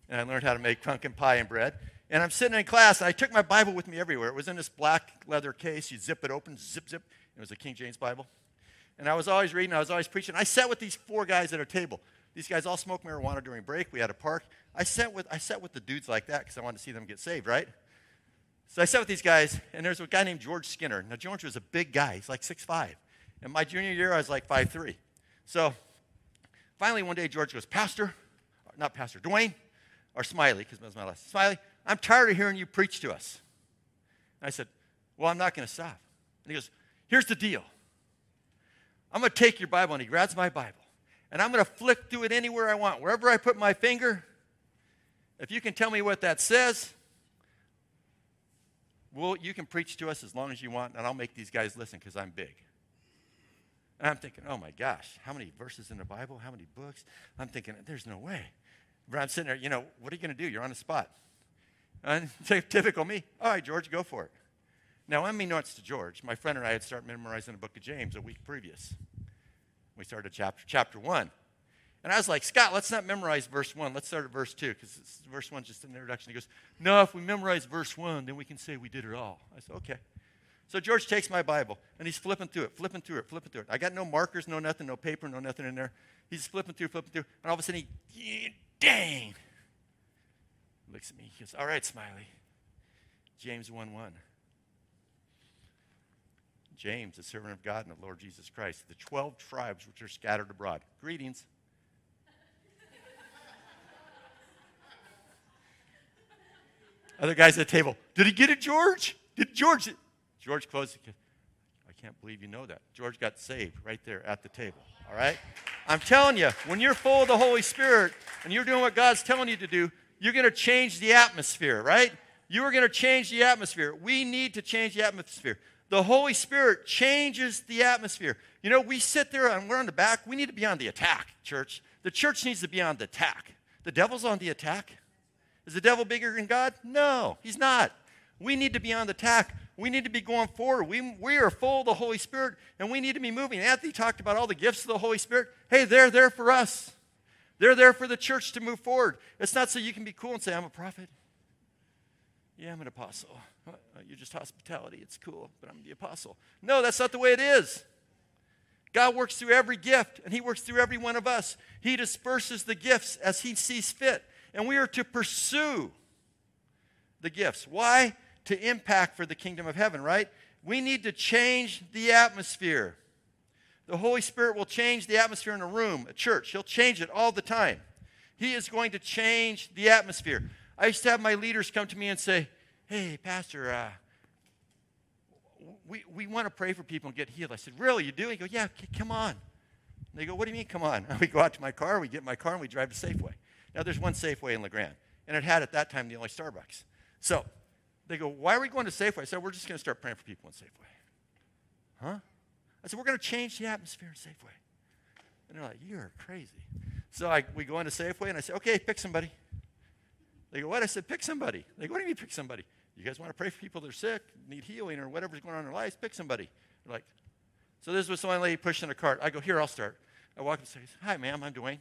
and I learned how to make pumpkin pie and bread. And I'm sitting in class, and I took my Bible with me everywhere. It was in this black leather case. You zip it open, zip, zip. It was a King James Bible. And I was always reading, I was always preaching. I sat with these four guys at a table. These guys all smoked marijuana during break. We had a park. I sat with, I sat with the dudes like that because I wanted to see them get saved, right? So I sat with these guys, and there's a guy named George Skinner. Now, George was a big guy. He's like 6'5". In my junior year, I was like 5'3". So finally, one day, George goes, Pastor, not Pastor, Dwayne, or Smiley, because that was my last. Smiley, I'm tired of hearing you preach to us. And I said, Well, I'm not going to stop. And he goes, Here's the deal. I'm going to take your Bible, and he grabs my Bible, and I'm going to flick through it anywhere I want. Wherever I put my finger, if you can tell me what that says, well, you can preach to us as long as you want, and I'll make these guys listen because I'm big. And I'm thinking, oh my gosh, how many verses in the Bible? How many books? I'm thinking, there's no way. But I'm sitting there, you know, what are you going to do? You're on the spot. And typical me. All right, George, go for it. Now, I'm unbeknownst to George, my friend and I had started memorizing the book of James a week previous. We started chapter, chapter 1. And I was like, Scott, let's not memorize verse 1. Let's start at verse 2 because verse 1 is just an introduction. He goes, No, if we memorize verse 1, then we can say we did it all. I said, Okay. So George takes my Bible and he's flipping through it, flipping through it, flipping through it. I got no markers, no nothing, no paper, no nothing in there. He's flipping through, flipping through. And all of a sudden he, dang, looks at me. He goes, All right, Smiley. James 1 1. James, the servant of God and the Lord Jesus Christ, the 12 tribes which are scattered abroad. Greetings. Other guys at the table, did he get it, George? Did George? George closed. I can't believe you know that. George got saved right there at the table. All right? I'm telling you, when you're full of the Holy Spirit and you're doing what God's telling you to do, you're going to change the atmosphere, right? You are going to change the atmosphere. We need to change the atmosphere. The Holy Spirit changes the atmosphere. You know, we sit there and we're on the back. We need to be on the attack, church. The church needs to be on the attack. The devil's on the attack. Is the devil bigger than God? No, he's not. We need to be on the attack. We need to be going forward. We, we are full of the Holy Spirit and we need to be moving. Anthony talked about all the gifts of the Holy Spirit. Hey, they're there for us. They're there for the church to move forward. It's not so you can be cool and say, I'm a prophet. Yeah, I'm an apostle. Uh, you're just hospitality. It's cool, but I'm the apostle. No, that's not the way it is. God works through every gift, and He works through every one of us. He disperses the gifts as He sees fit and we are to pursue the gifts. Why? To impact for the kingdom of heaven, right? We need to change the atmosphere. The Holy Spirit will change the atmosphere in a room, a church. He'll change it all the time. He is going to change the atmosphere. I used to have my leaders come to me and say, Hey, Pastor, uh, we, we want to pray for people and get healed. I said, Really? You do? He go, Yeah, c- come on. And they go, What do you mean, come on? And we go out to my car, we get my car, and we drive to Safeway. Now, there's one Safeway in La Grande, and it had at that time the only Starbucks. So they go, Why are we going to Safeway? I said, We're just going to start praying for people in Safeway. Huh? I said, We're going to change the atmosphere in Safeway. And they're like, You're crazy. So I, we go into Safeway, and I say, Okay, pick somebody. They go, What? I said, Pick somebody. They go, What do you mean pick somebody? You guys want to pray for people that are sick, need healing, or whatever's going on in their lives? Pick somebody. They're like, So this was one lady pushing a cart. I go, Here, I'll start. I walk up and say, Hi, ma'am, I'm Dwayne.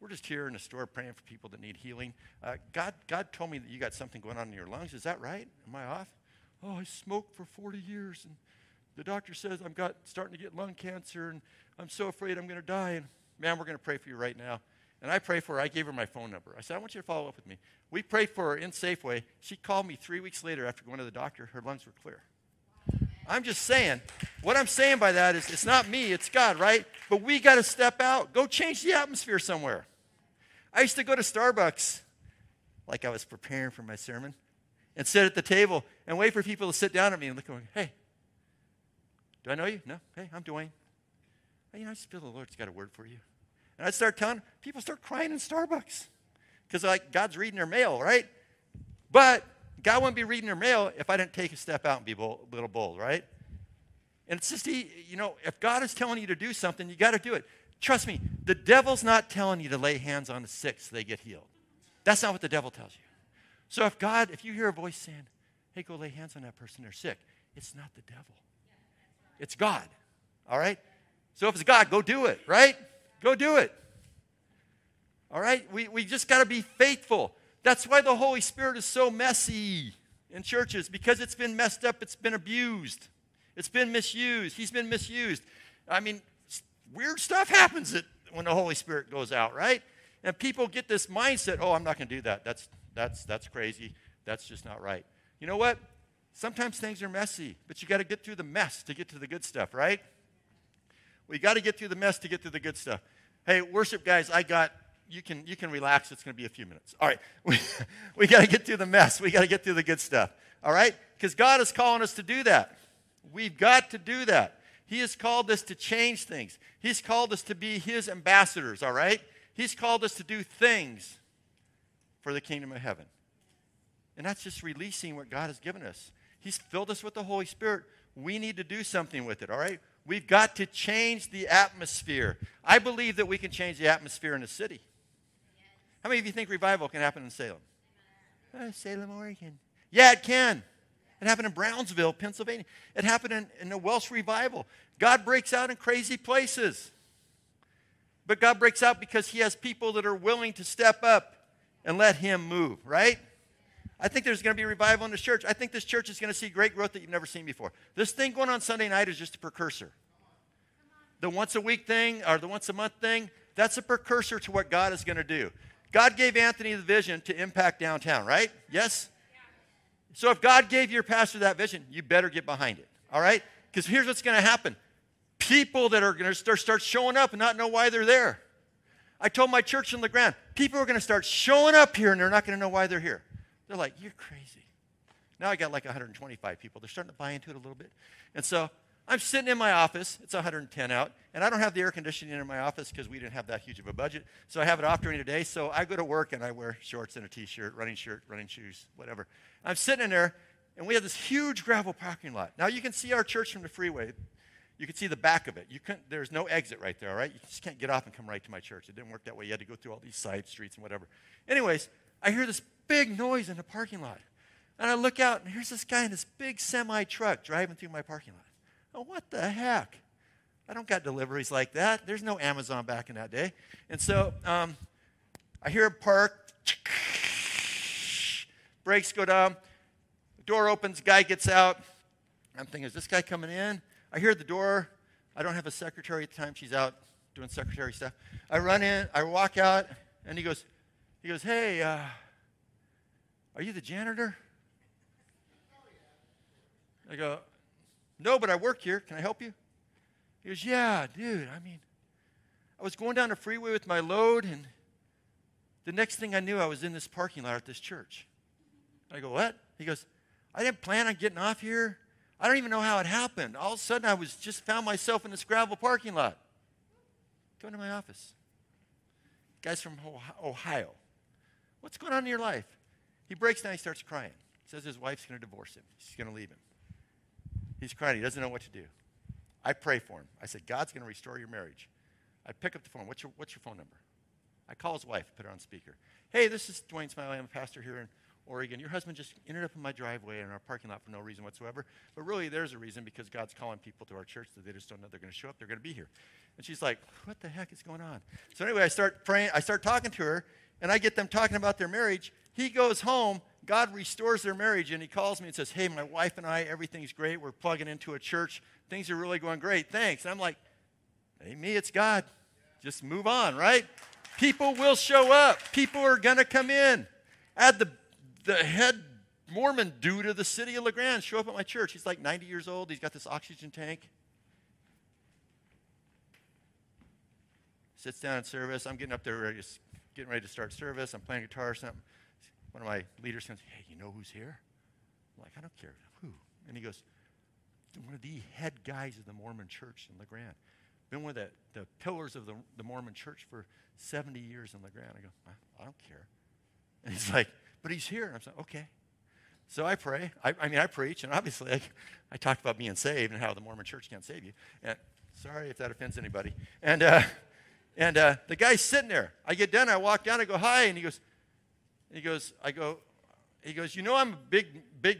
We're just here in the store praying for people that need healing. Uh, God, God told me that you got something going on in your lungs. Is that right? Am I off? Oh, I smoked for 40 years, and the doctor says I'm got, starting to get lung cancer, and I'm so afraid I'm going to die. And man, we're going to pray for you right now. And I pray for her. I gave her my phone number. I said, I want you to follow up with me. We prayed for her in Safeway. She called me three weeks later after going to the doctor. Her lungs were clear. I'm just saying, what I'm saying by that is it's not me, it's God, right? But we got to step out, go change the atmosphere somewhere. I used to go to Starbucks like I was preparing for my sermon and sit at the table and wait for people to sit down at me and look me, hey, do I know you? No. Hey, I'm Dwayne. You know, I just feel the Lord's got a word for you. And I'd start telling people start crying in Starbucks because like God's reading their mail, right? But God wouldn't be reading their mail if I didn't take a step out and be bold, a little bold, right? And it's just, you know, if God is telling you to do something, you got to do it. Trust me, the devil's not telling you to lay hands on the sick so they get healed. That's not what the devil tells you. So if God, if you hear a voice saying, hey, go lay hands on that person, they're sick, it's not the devil. It's God. All right? So if it's God, go do it, right? Go do it. All right? We, we just got to be faithful. That's why the Holy Spirit is so messy in churches because it's been messed up, it's been abused, it's been misused. He's been misused. I mean, weird stuff happens when the Holy Spirit goes out, right? And people get this mindset, oh, I'm not going to do that. That's, that's, that's crazy. That's just not right. You know what? Sometimes things are messy, but you got to get through the mess to get to the good stuff, right? We got to get through the mess to get to the good stuff. Hey, worship guys, I got you can you can relax. It's going to be a few minutes. All right, we we got to get through the mess. We got to get through the good stuff. All right, because God is calling us to do that. We've got to do that. He has called us to change things. He's called us to be His ambassadors. All right, He's called us to do things for the kingdom of heaven, and that's just releasing what God has given us. He's filled us with the Holy Spirit. We need to do something with it. All right. We've got to change the atmosphere. I believe that we can change the atmosphere in a city. How many of you think revival can happen in Salem? Uh, Salem, Oregon. Yeah, it can. It happened in Brownsville, Pennsylvania. It happened in, in the Welsh revival. God breaks out in crazy places. But God breaks out because He has people that are willing to step up and let Him move, right? I think there's going to be revival in this church. I think this church is going to see great growth that you've never seen before. This thing going on Sunday night is just a precursor. The once a week thing or the once a month thing, that's a precursor to what God is going to do. God gave Anthony the vision to impact downtown, right? Yes? So if God gave your pastor that vision, you better get behind it, all right? Because here's what's going to happen people that are going to start, showing up and not know why they're there. I told my church in ground: people are going to start showing up here and they're not going to know why they're here. They're like, you're crazy. Now I got like 125 people. They're starting to buy into it a little bit. And so I'm sitting in my office. It's 110 out, and I don't have the air conditioning in my office because we didn't have that huge of a budget. So I have it off during the day. So I go to work and I wear shorts and a t-shirt, running shirt, running shoes, whatever. I'm sitting in there, and we have this huge gravel parking lot. Now you can see our church from the freeway. You can see the back of it. You couldn't, there's no exit right there, all right? You just can't get off and come right to my church. It didn't work that way. You had to go through all these side streets and whatever. Anyways, I hear this big noise in the parking lot. And I look out, and here's this guy in this big semi truck driving through my parking lot. Oh, what the heck? I don't got deliveries like that. There's no Amazon back in that day. And so um, I hear a park, brakes go down, door opens, guy gets out. I'm thinking, is this guy coming in? I hear the door. I don't have a secretary at the time. She's out doing secretary stuff. I run in, I walk out, and he goes, he goes, hey, uh, are you the janitor? I go, no, but I work here. Can I help you? He goes, Yeah, dude. I mean, I was going down the freeway with my load, and the next thing I knew, I was in this parking lot at this church. I go, What? He goes, I didn't plan on getting off here. I don't even know how it happened. All of a sudden, I was just found myself in this gravel parking lot. Go to my office. Guy's from Ohio. What's going on in your life? He breaks down, he starts crying. He says his wife's going to divorce him. She's going to leave him. He's crying. He doesn't know what to do. I pray for him. I said, God's going to restore your marriage. I pick up the phone. What's your, what's your phone number? I call his wife, put her on speaker. Hey, this is Dwayne Smiley. I'm a pastor here in Oregon. Your husband just ended up in my driveway in our parking lot for no reason whatsoever. But really, there's a reason because God's calling people to our church that they just don't know they're going to show up. They're going to be here. And she's like, What the heck is going on? So anyway, I start praying. I start talking to her, and I get them talking about their marriage. He goes home God restores their marriage and he calls me and says, Hey, my wife and I, everything's great. We're plugging into a church. Things are really going great. Thanks. And I'm like, Hey, me, it's God. Just move on, right? People will show up. People are going to come in. Add the, the head Mormon dude of the city of La Grande show up at my church. He's like 90 years old. He's got this oxygen tank. Sits down in service. I'm getting up there, ready to, getting ready to start service. I'm playing guitar or something one of my leaders comes, Hey, you know who's here? I'm like, I don't care. Who? And he goes, One of the head guys of the Mormon church in La Grande. Been one of the, the pillars of the, the Mormon church for 70 years in La Grande. I go, I, I don't care. And he's like, But he's here. And I'm like, Okay. So I pray. I, I mean, I preach, and obviously I, I talked about being saved and how the Mormon church can't save you. And sorry if that offends anybody. And, uh, and uh, the guy's sitting there. I get done, I walk down, I go, hi, and he goes, he goes, I go, he goes, you know I'm a big, big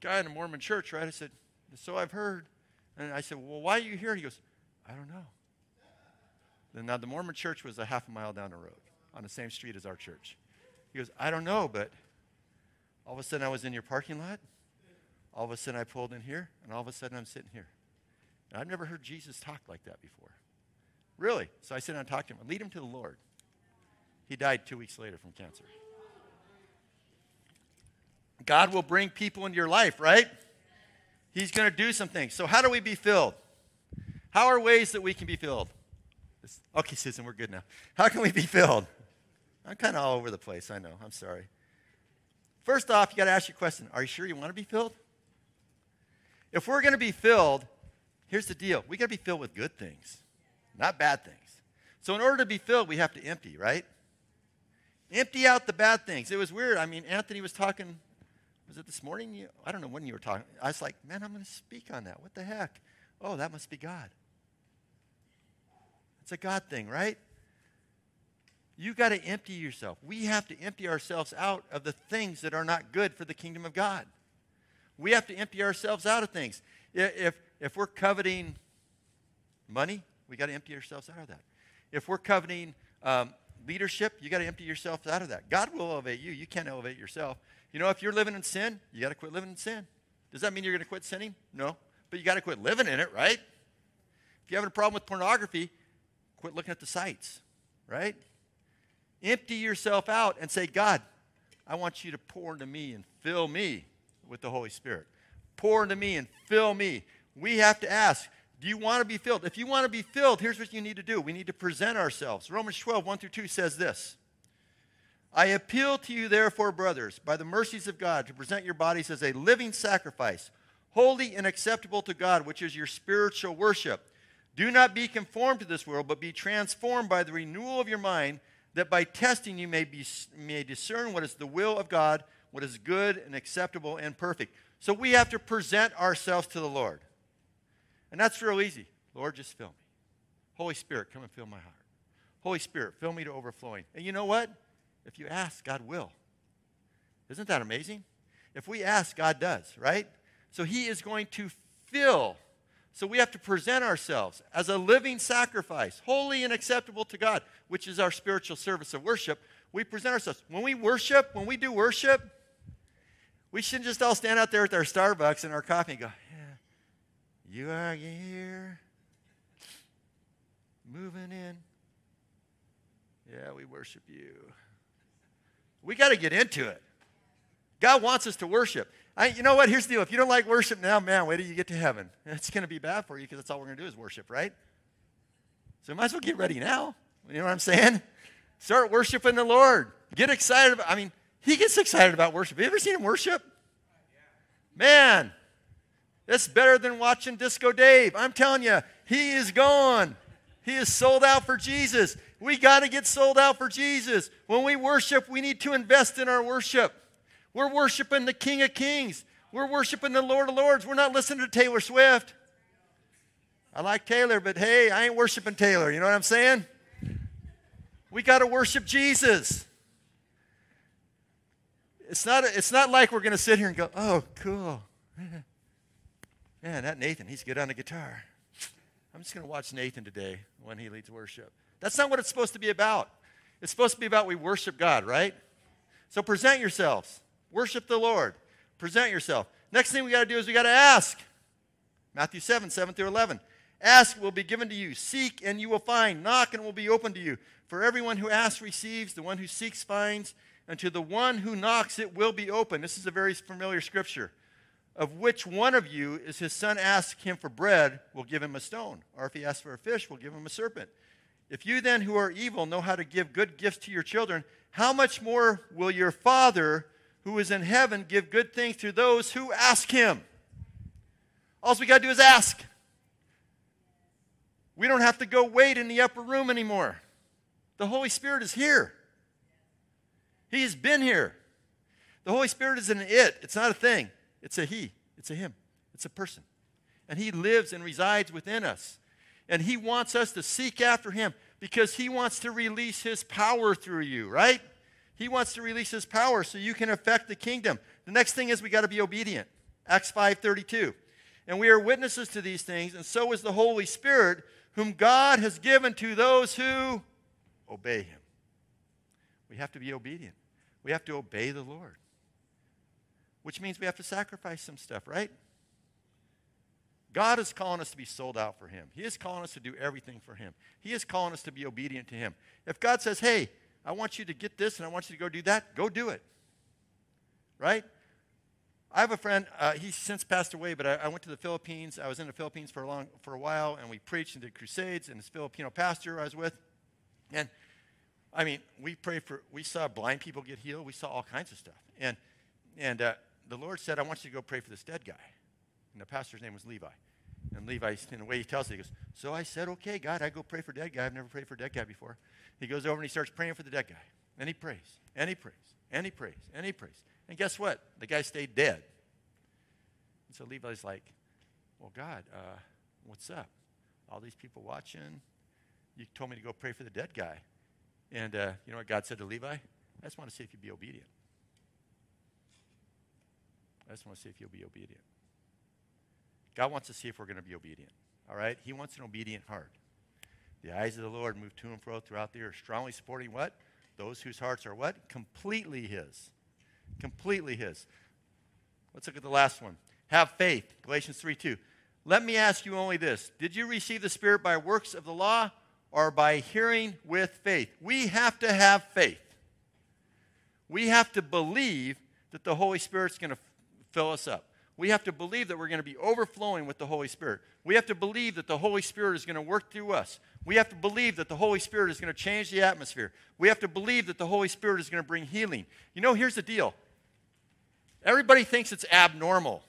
guy in a Mormon church, right? I said, so I've heard. And I said, well, why are you here? He goes, I don't know. Now the Mormon church was a half a mile down the road on the same street as our church. He goes, I don't know, but all of a sudden I was in your parking lot. All of a sudden I pulled in here, and all of a sudden I'm sitting here. And I've never heard Jesus talk like that before. Really. So I sit down and talk to him. Lead him to the Lord. He died two weeks later from cancer. God will bring people into your life, right? He's going to do some things. So, how do we be filled? How are ways that we can be filled? Okay, Susan, we're good now. How can we be filled? I'm kind of all over the place. I know. I'm sorry. First off, you got to ask your question Are you sure you want to be filled? If we're going to be filled, here's the deal we got to be filled with good things, not bad things. So, in order to be filled, we have to empty, right? Empty out the bad things. It was weird. I mean, Anthony was talking, was it this morning? I don't know when you were talking. I was like, man, I'm going to speak on that. What the heck? Oh, that must be God. It's a God thing, right? You got to empty yourself. We have to empty ourselves out of the things that are not good for the kingdom of God. We have to empty ourselves out of things. If, if we're coveting money, we got to empty ourselves out of that. If we're coveting um, leadership, you got to empty yourself out of that. God will elevate you. You can't elevate yourself. You know, if you're living in sin, you got to quit living in sin. Does that mean you're going to quit sinning? No. But you got to quit living in it, right? If you're having a problem with pornography, quit looking at the sites, right? Empty yourself out and say, God, I want you to pour into me and fill me with the Holy Spirit. Pour into me and fill me. We have to ask, do you want to be filled? If you want to be filled, here's what you need to do. We need to present ourselves. Romans 12, 1 through 2 says this I appeal to you, therefore, brothers, by the mercies of God, to present your bodies as a living sacrifice, holy and acceptable to God, which is your spiritual worship. Do not be conformed to this world, but be transformed by the renewal of your mind, that by testing you may, be, may discern what is the will of God, what is good and acceptable and perfect. So we have to present ourselves to the Lord. And that's real easy. Lord, just fill me. Holy Spirit, come and fill my heart. Holy Spirit, fill me to overflowing. And you know what? If you ask, God will. Isn't that amazing? If we ask, God does, right? So He is going to fill. So we have to present ourselves as a living sacrifice, holy and acceptable to God, which is our spiritual service of worship. We present ourselves. When we worship, when we do worship, we shouldn't just all stand out there with our Starbucks and our coffee and go, you are here, moving in. Yeah, we worship you. We got to get into it. God wants us to worship. I, you know what? Here's the deal. If you don't like worship now, man, wait till you get to heaven. It's going to be bad for you because that's all we're going to do is worship, right? So might as well get ready now. You know what I'm saying? Start worshiping the Lord. Get excited about, I mean, he gets excited about worship. Have you ever seen him worship? Man, it's better than watching Disco Dave. I'm telling you, he is gone. He is sold out for Jesus. We got to get sold out for Jesus. When we worship, we need to invest in our worship. We're worshiping the King of Kings. We're worshiping the Lord of Lords. We're not listening to Taylor Swift. I like Taylor, but hey, I ain't worshiping Taylor. You know what I'm saying? We got to worship Jesus. It's not, it's not like we're going to sit here and go, oh, cool. Man, that Nathan, he's good on the guitar. I'm just going to watch Nathan today when he leads worship. That's not what it's supposed to be about. It's supposed to be about we worship God, right? So present yourselves. Worship the Lord. Present yourself. Next thing we got to do is we got to ask. Matthew 7, 7 through 11. Ask will be given to you. Seek and you will find. Knock and will be open to you. For everyone who asks receives, the one who seeks finds, and to the one who knocks it will be open. This is a very familiar scripture of which one of you is his son asks him for bread, will give him a stone, or if he asks for a fish, will give him a serpent. If you then, who are evil, know how to give good gifts to your children, how much more will your Father, who is in heaven, give good things to those who ask him? All we got to do is ask. We don't have to go wait in the upper room anymore. The Holy Spirit is here. He's been here. The Holy Spirit is an it, it's not a thing. It's a he, it's a him, it's a person. And he lives and resides within us. And he wants us to seek after him because he wants to release his power through you, right? He wants to release his power so you can affect the kingdom. The next thing is we got to be obedient. Acts 5:32. And we are witnesses to these things, and so is the Holy Spirit, whom God has given to those who obey him. We have to be obedient. We have to obey the Lord. Which means we have to sacrifice some stuff, right? God is calling us to be sold out for Him. He is calling us to do everything for Him. He is calling us to be obedient to Him. If God says, hey, I want you to get this and I want you to go do that, go do it. Right? I have a friend, uh, he's since passed away, but I, I, went to the Philippines. I was in the Philippines for a, long, for a while, and we preached and did crusades, and this Filipino pastor I was with. And I mean, we prayed for, we saw blind people get healed. We saw all kinds of stuff. And, and uh, the Lord said, I want you to go pray for this dead guy. And the pastor's name was Levi. And Levi, in the way he tells it, he goes, So I said, Okay, God, I go pray for dead guy. I've never prayed for dead guy before. He goes over and he starts praying for the dead guy. And he prays, and he prays, and he prays, and he prays. And guess what? The guy stayed dead. And so Levi's like, Well, God, uh, what's up? All these people watching. You told me to go pray for the dead guy. And uh, you know what God said to Levi? I just want to see if you'd be obedient. I just want to see if you'll be obedient. God wants to see if we're going to be obedient. All right? He wants an obedient heart. The eyes of the Lord move to and fro throughout the earth, strongly supporting what? Those whose hearts are what? Completely His. Completely His. Let's look at the last one. Have faith. Galatians 3 2. Let me ask you only this Did you receive the Spirit by works of the law or by hearing with faith? We have to have faith. We have to believe that the Holy Spirit's going to fill us up we have to believe that we're going to be overflowing with the Holy Spirit. We have to believe that the Holy Spirit is going to work through us. We have to believe that the Holy Spirit is going to change the atmosphere. We have to believe that the Holy Spirit is going to bring healing. You know, here's the deal everybody thinks it's abnormal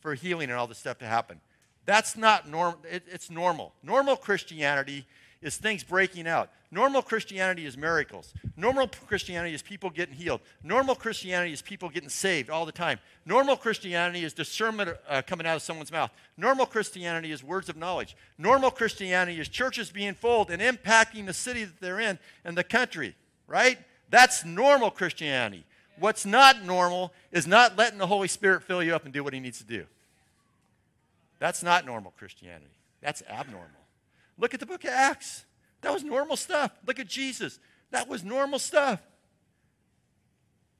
for healing and all this stuff to happen. That's not normal, it, it's normal. Normal Christianity is things breaking out. Normal Christianity is miracles. Normal Christianity is people getting healed. Normal Christianity is people getting saved all the time. Normal Christianity is discernment uh, coming out of someone's mouth. Normal Christianity is words of knowledge. Normal Christianity is churches being full and impacting the city that they're in and the country, right? That's normal Christianity. What's not normal is not letting the Holy Spirit fill you up and do what he needs to do. That's not normal Christianity. That's abnormal. Look at the book of Acts. That was normal stuff. Look at Jesus. That was normal stuff.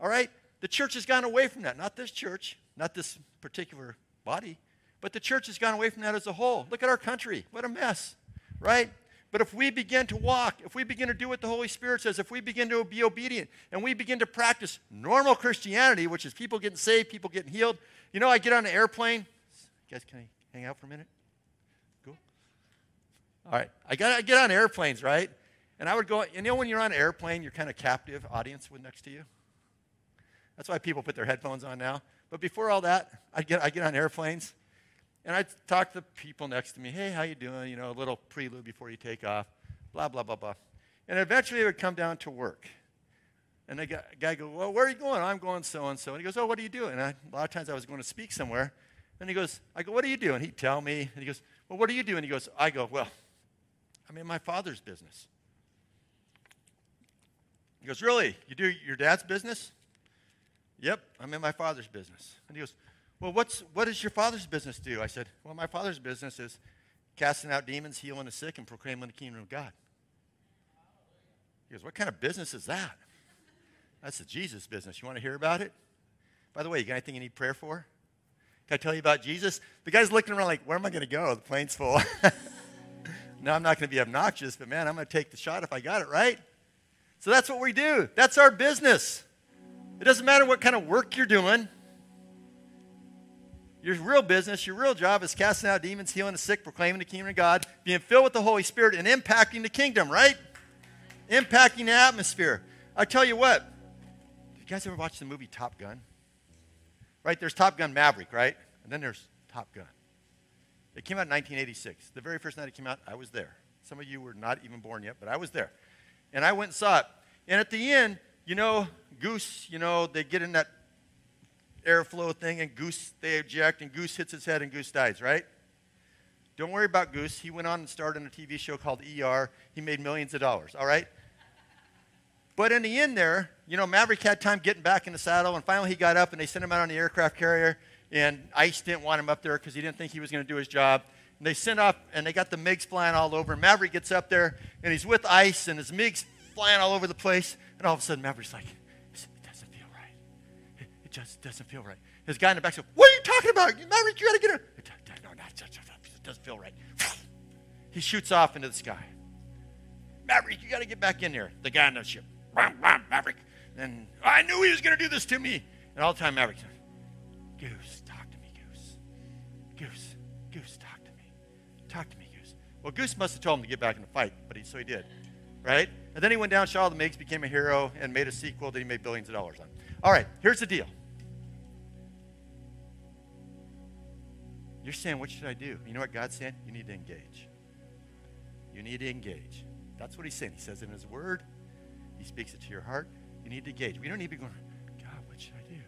All right? The church has gone away from that. Not this church, not this particular body, but the church has gone away from that as a whole. Look at our country. What a mess, right? But if we begin to walk, if we begin to do what the Holy Spirit says, if we begin to be obedient, and we begin to practice normal Christianity, which is people getting saved, people getting healed. You know, I get on an airplane. You guys, can I hang out for a minute? All right. I got get on airplanes, right? And I would go, you know, when you're on an airplane, you're kind of captive audience with next to you. That's why people put their headphones on now. But before all that, I get, I get on airplanes and I talk to people next to me. Hey, how you doing? You know, a little prelude before you take off. Blah, blah, blah, blah. And eventually it would come down to work. And the guy, guy go, well, where are you going? I'm going so-and-so. And he goes, oh, what are you doing? And I, a lot of times I was going to speak somewhere. And he goes, I go, what are you doing? He'd tell me. And he goes, well, what are you doing? He goes, I go, well, I'm in my father's business. He goes, Really? You do your dad's business? Yep, I'm in my father's business. And he goes, Well, what's, what does your father's business do? I said, Well, my father's business is casting out demons, healing the sick, and proclaiming the kingdom of God. He goes, What kind of business is that? That's the Jesus business. You want to hear about it? By the way, you got anything you need prayer for? Can I tell you about Jesus? The guy's looking around like, Where am I going to go? The plane's full. Now, I'm not going to be obnoxious, but man, I'm going to take the shot if I got it right. So that's what we do. That's our business. It doesn't matter what kind of work you're doing. Your real business, your real job is casting out demons, healing the sick, proclaiming the kingdom of God, being filled with the Holy Spirit, and impacting the kingdom, right? Impacting the atmosphere. I tell you what, you guys ever watch the movie Top Gun? Right? There's Top Gun Maverick, right? And then there's Top Gun. It came out in 1986. The very first night it came out, I was there. Some of you were not even born yet, but I was there. And I went and saw it. And at the end, you know, Goose, you know, they get in that airflow thing, and Goose, they eject, and Goose hits his head, and Goose dies, right? Don't worry about Goose. He went on and starred in a TV show called ER. He made millions of dollars, all right? But in the end, there, you know, Maverick had time getting back in the saddle, and finally he got up, and they sent him out on the aircraft carrier, and ICE didn't want him up there because he didn't think he was going to do his job. And they sent up, and they got the MiGs flying all over. Maverick gets up there, and he's with ICE, and his MiGs flying all over the place. And all of a sudden, Maverick's like, it doesn't feel right. It, it just doesn't feel right. His guy in the back said, What are you talking about? Maverick, you got to get her. No, no, it doesn't feel right. He shoots off into the sky. Maverick, you got to get back in there. The guy in the ship. Maverick. And I knew he was going to do this to me. And all the time, Maverick Goose, talk to me, Goose. Goose, Goose, talk to me. Talk to me, Goose. Well, Goose must have told him to get back in the fight, but he, so he did. Right? And then he went down, shot all the MiGs, became a hero, and made a sequel that he made billions of dollars on. All right, here's the deal. You're saying, what should I do? You know what God's saying? You need to engage. You need to engage. That's what he's saying. He says in his word, he speaks it to your heart. You need to engage. We don't need to be going, God, what should I do?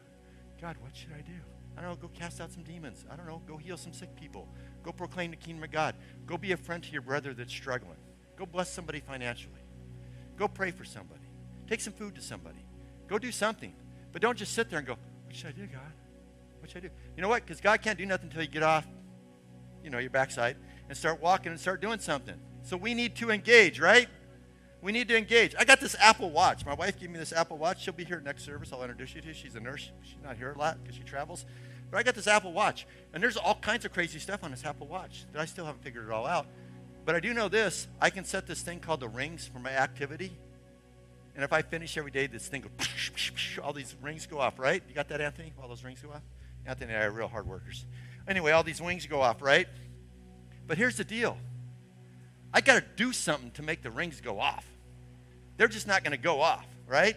God, what should I do? I don't know, go cast out some demons. I don't know, go heal some sick people. Go proclaim the kingdom of God. Go be a friend to your brother that's struggling. Go bless somebody financially. Go pray for somebody. Take some food to somebody. Go do something. But don't just sit there and go, what should I do, God? What should I do? You know what? Because God can't do nothing until you get off, you know, your backside and start walking and start doing something. So we need to engage, right? We need to engage. I got this Apple Watch. My wife gave me this Apple Watch. She'll be here next service. I'll introduce you to. She's a nurse. She's not here a lot because she travels. But I got this Apple Watch, and there's all kinds of crazy stuff on this Apple Watch that I still haven't figured it all out. But I do know this: I can set this thing called the rings for my activity, and if I finish every day, this thing goes. All these rings go off, right? You got that, Anthony? All those rings go off. Anthony and I are real hard workers. Anyway, all these wings go off, right? But here's the deal: I got to do something to make the rings go off. They're just not going to go off, right?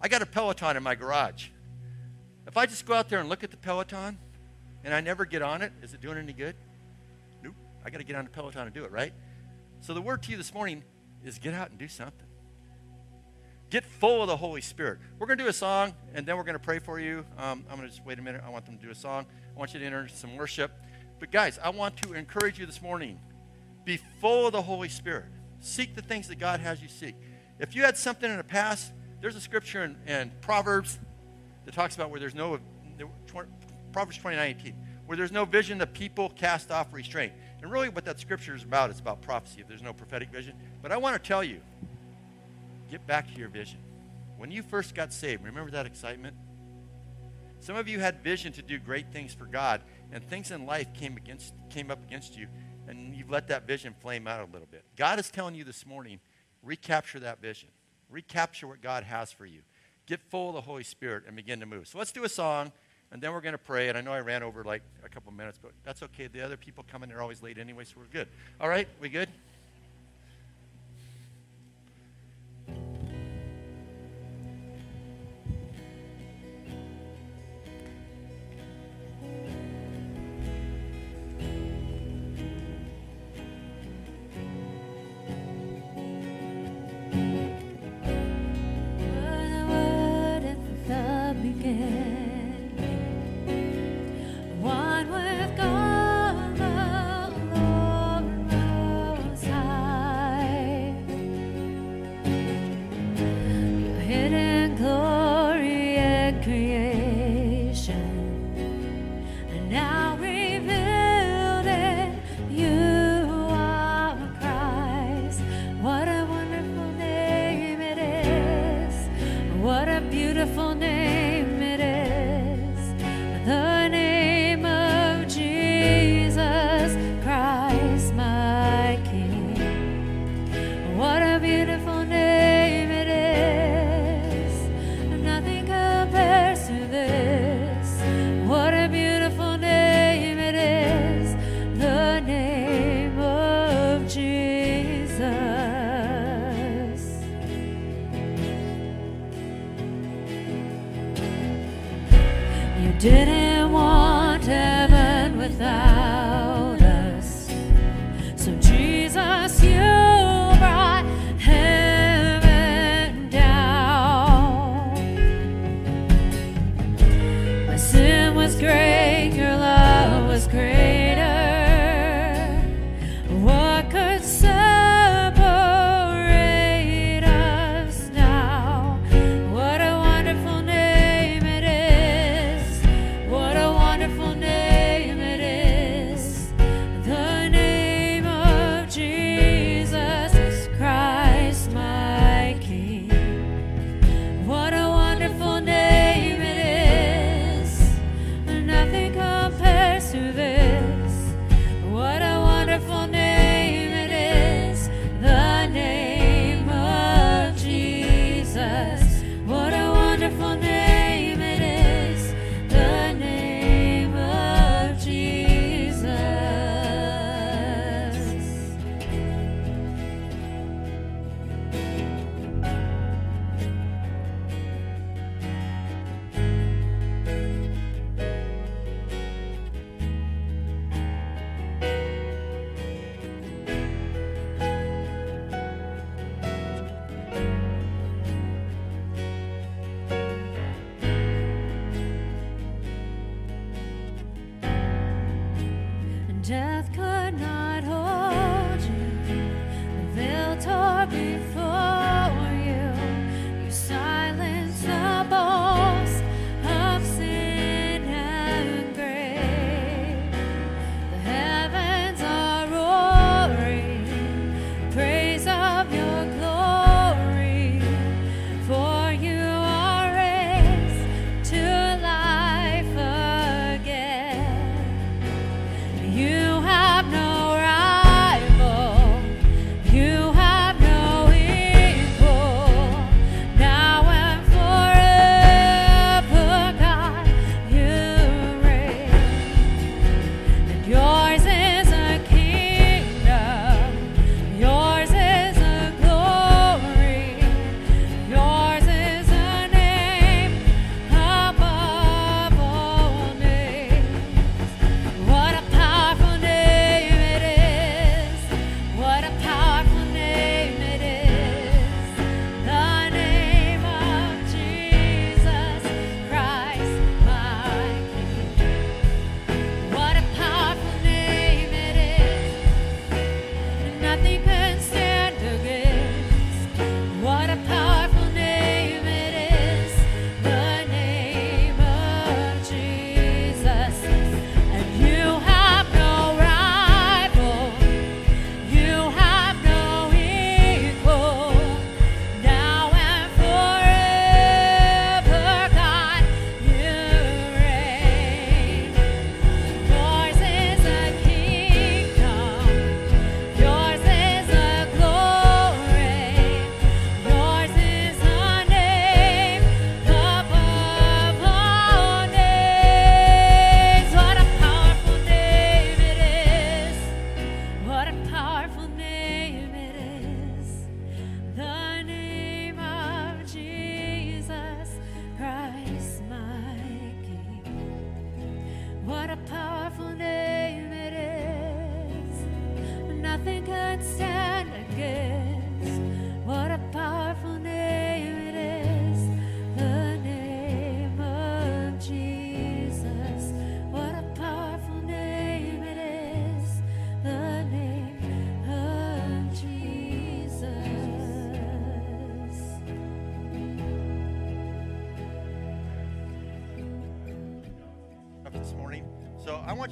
I got a Peloton in my garage. If I just go out there and look at the Peloton and I never get on it, is it doing any good? Nope. I got to get on the Peloton and do it, right? So the word to you this morning is get out and do something. Get full of the Holy Spirit. We're going to do a song and then we're going to pray for you. Um, I'm going to just wait a minute. I want them to do a song. I want you to enter some worship. But guys, I want to encourage you this morning be full of the Holy Spirit. Seek the things that God has you seek. If you had something in the past, there's a scripture in, in Proverbs that talks about where there's no, Proverbs 29 18, where there's no vision, the people cast off restraint. And really, what that scripture is about it's about prophecy, if there's no prophetic vision. But I want to tell you get back to your vision. When you first got saved, remember that excitement? Some of you had vision to do great things for God, and things in life came, against, came up against you, and you've let that vision flame out a little bit. God is telling you this morning recapture that vision, recapture what God has for you. Get full of the Holy Spirit and begin to move. So let's do a song, and then we're going to pray. And I know I ran over like a couple minutes, but that's okay. The other people coming in they're always late anyway, so we're good. All right, we good?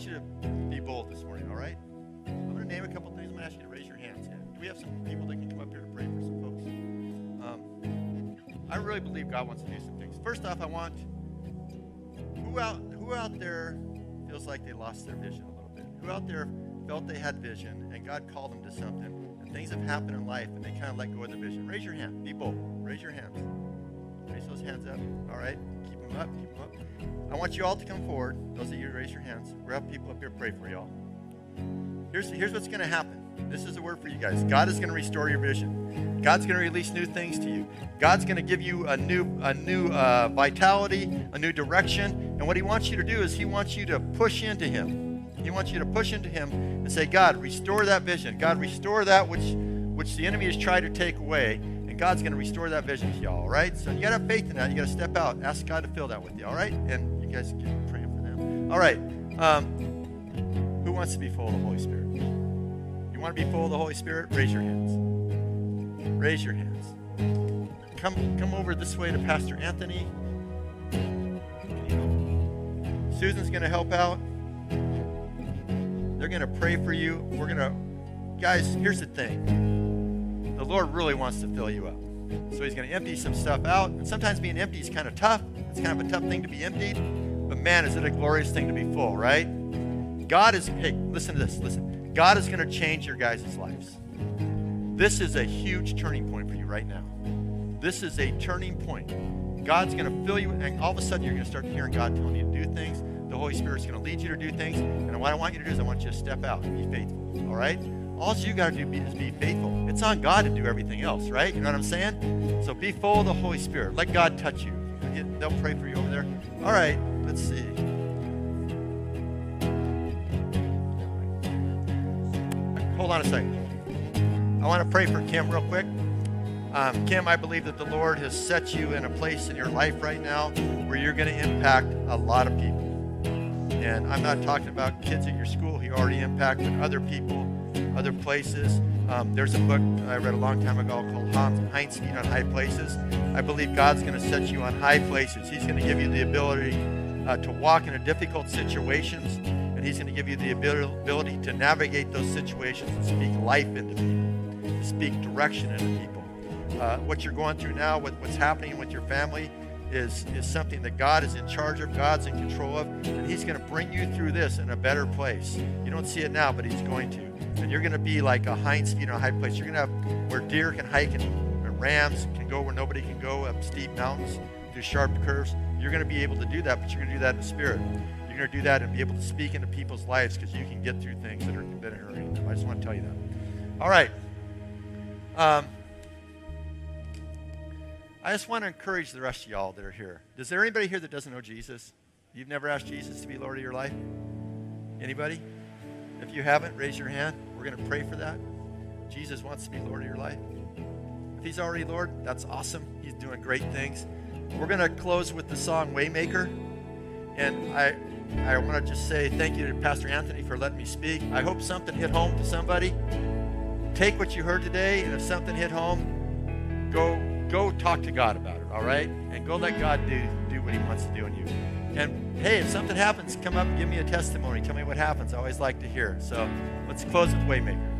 Want you to be bold this morning, all right? I'm going to name a couple things. I'm going to ask you to raise your hands. Do we have some people that can come up here to pray for some folks? Um, I really believe God wants to do some things. First off, I want who out who out there feels like they lost their vision a little bit? Who out there felt they had vision and God called them to something and things have happened in life and they kind of let go of the vision? Raise your hand. Be bold. Raise your hands. Raise those hands up. All right. Keep them up. Keep them up. I want you all to come forward. Those of you raise your hands. We'll have people up here pray for y'all. Here's, here's what's going to happen. This is a word for you guys. God is going to restore your vision. God's going to release new things to you. God's going to give you a new, a new uh, vitality, a new direction. And what He wants you to do is He wants you to push into Him. He wants you to push into Him and say, God, restore that vision. God, restore that which, which the enemy has tried to take away. God's going to restore that vision to y'all, all right? So you got to have faith in that. You got to step out. Ask God to fill that with you, all right? And you guys can pray for them. All right. Um, who wants to be full of the Holy Spirit? You want to be full of the Holy Spirit? Raise your hands. Raise your hands. Come, come over this way to Pastor Anthony. Susan's going to help out. They're going to pray for you. We're going to, guys, here's the thing the Lord really wants to fill you up. So He's going to empty some stuff out. And sometimes being empty is kind of tough. It's kind of a tough thing to be emptied. But man, is it a glorious thing to be full, right? God is, hey, listen to this, listen. God is going to change your guys' lives. This is a huge turning point for you right now. This is a turning point. God's going to fill you, and all of a sudden you're going to start hearing God telling you to do things. The Holy Spirit's going to lead you to do things. And what I want you to do is I want you to step out and be faithful. All right? All you got to do is be faithful. It's on God to do everything else, right? You know what I'm saying? So be full of the Holy Spirit. Let God touch you. They'll pray for you over there. All right, let's see. Hold on a second. I want to pray for Kim real quick. Um, Kim, I believe that the Lord has set you in a place in your life right now where you're going to impact a lot of people. And I'm not talking about kids at your school. He already impacted other people, other places. Um, there's a book I read a long time ago called Hinds' Feet on High Places. I believe God's going to set you on high places. He's going to give you the ability uh, to walk into difficult situations, and He's going to give you the ability to navigate those situations and speak life into people, to speak direction into people. Uh, what you're going through now, with what's happening with your family, is, is something that God is in charge of, God's in control of, and He's going to bring you through this in a better place. You don't see it now, but He's going to. And you're going to be like a hind's feet on a high place. You're going to have where deer can hike and, and rams can go where nobody can go, up steep mountains, through sharp curves. You're going to be able to do that, but you're going to do that in the Spirit. You're going to do that and be able to speak into people's lives because you can get through things that are, that are hurting them. I just want to tell you that. All right. Um, I just want to encourage the rest of y'all that are here. Is there anybody here that doesn't know Jesus? You've never asked Jesus to be Lord of your life? Anybody? If you haven't, raise your hand. We're going to pray for that. Jesus wants to be Lord of your life. If he's already Lord, that's awesome. He's doing great things. We're going to close with the song Waymaker. And I I want to just say thank you to Pastor Anthony for letting me speak. I hope something hit home to somebody. Take what you heard today, and if something hit home, go go talk to God about it, all right? And go let God do, do what he wants to do in you. And hey, if something happens, come up and give me a testimony. Tell me what happens. I always like to hear. So let's close with Waymaker.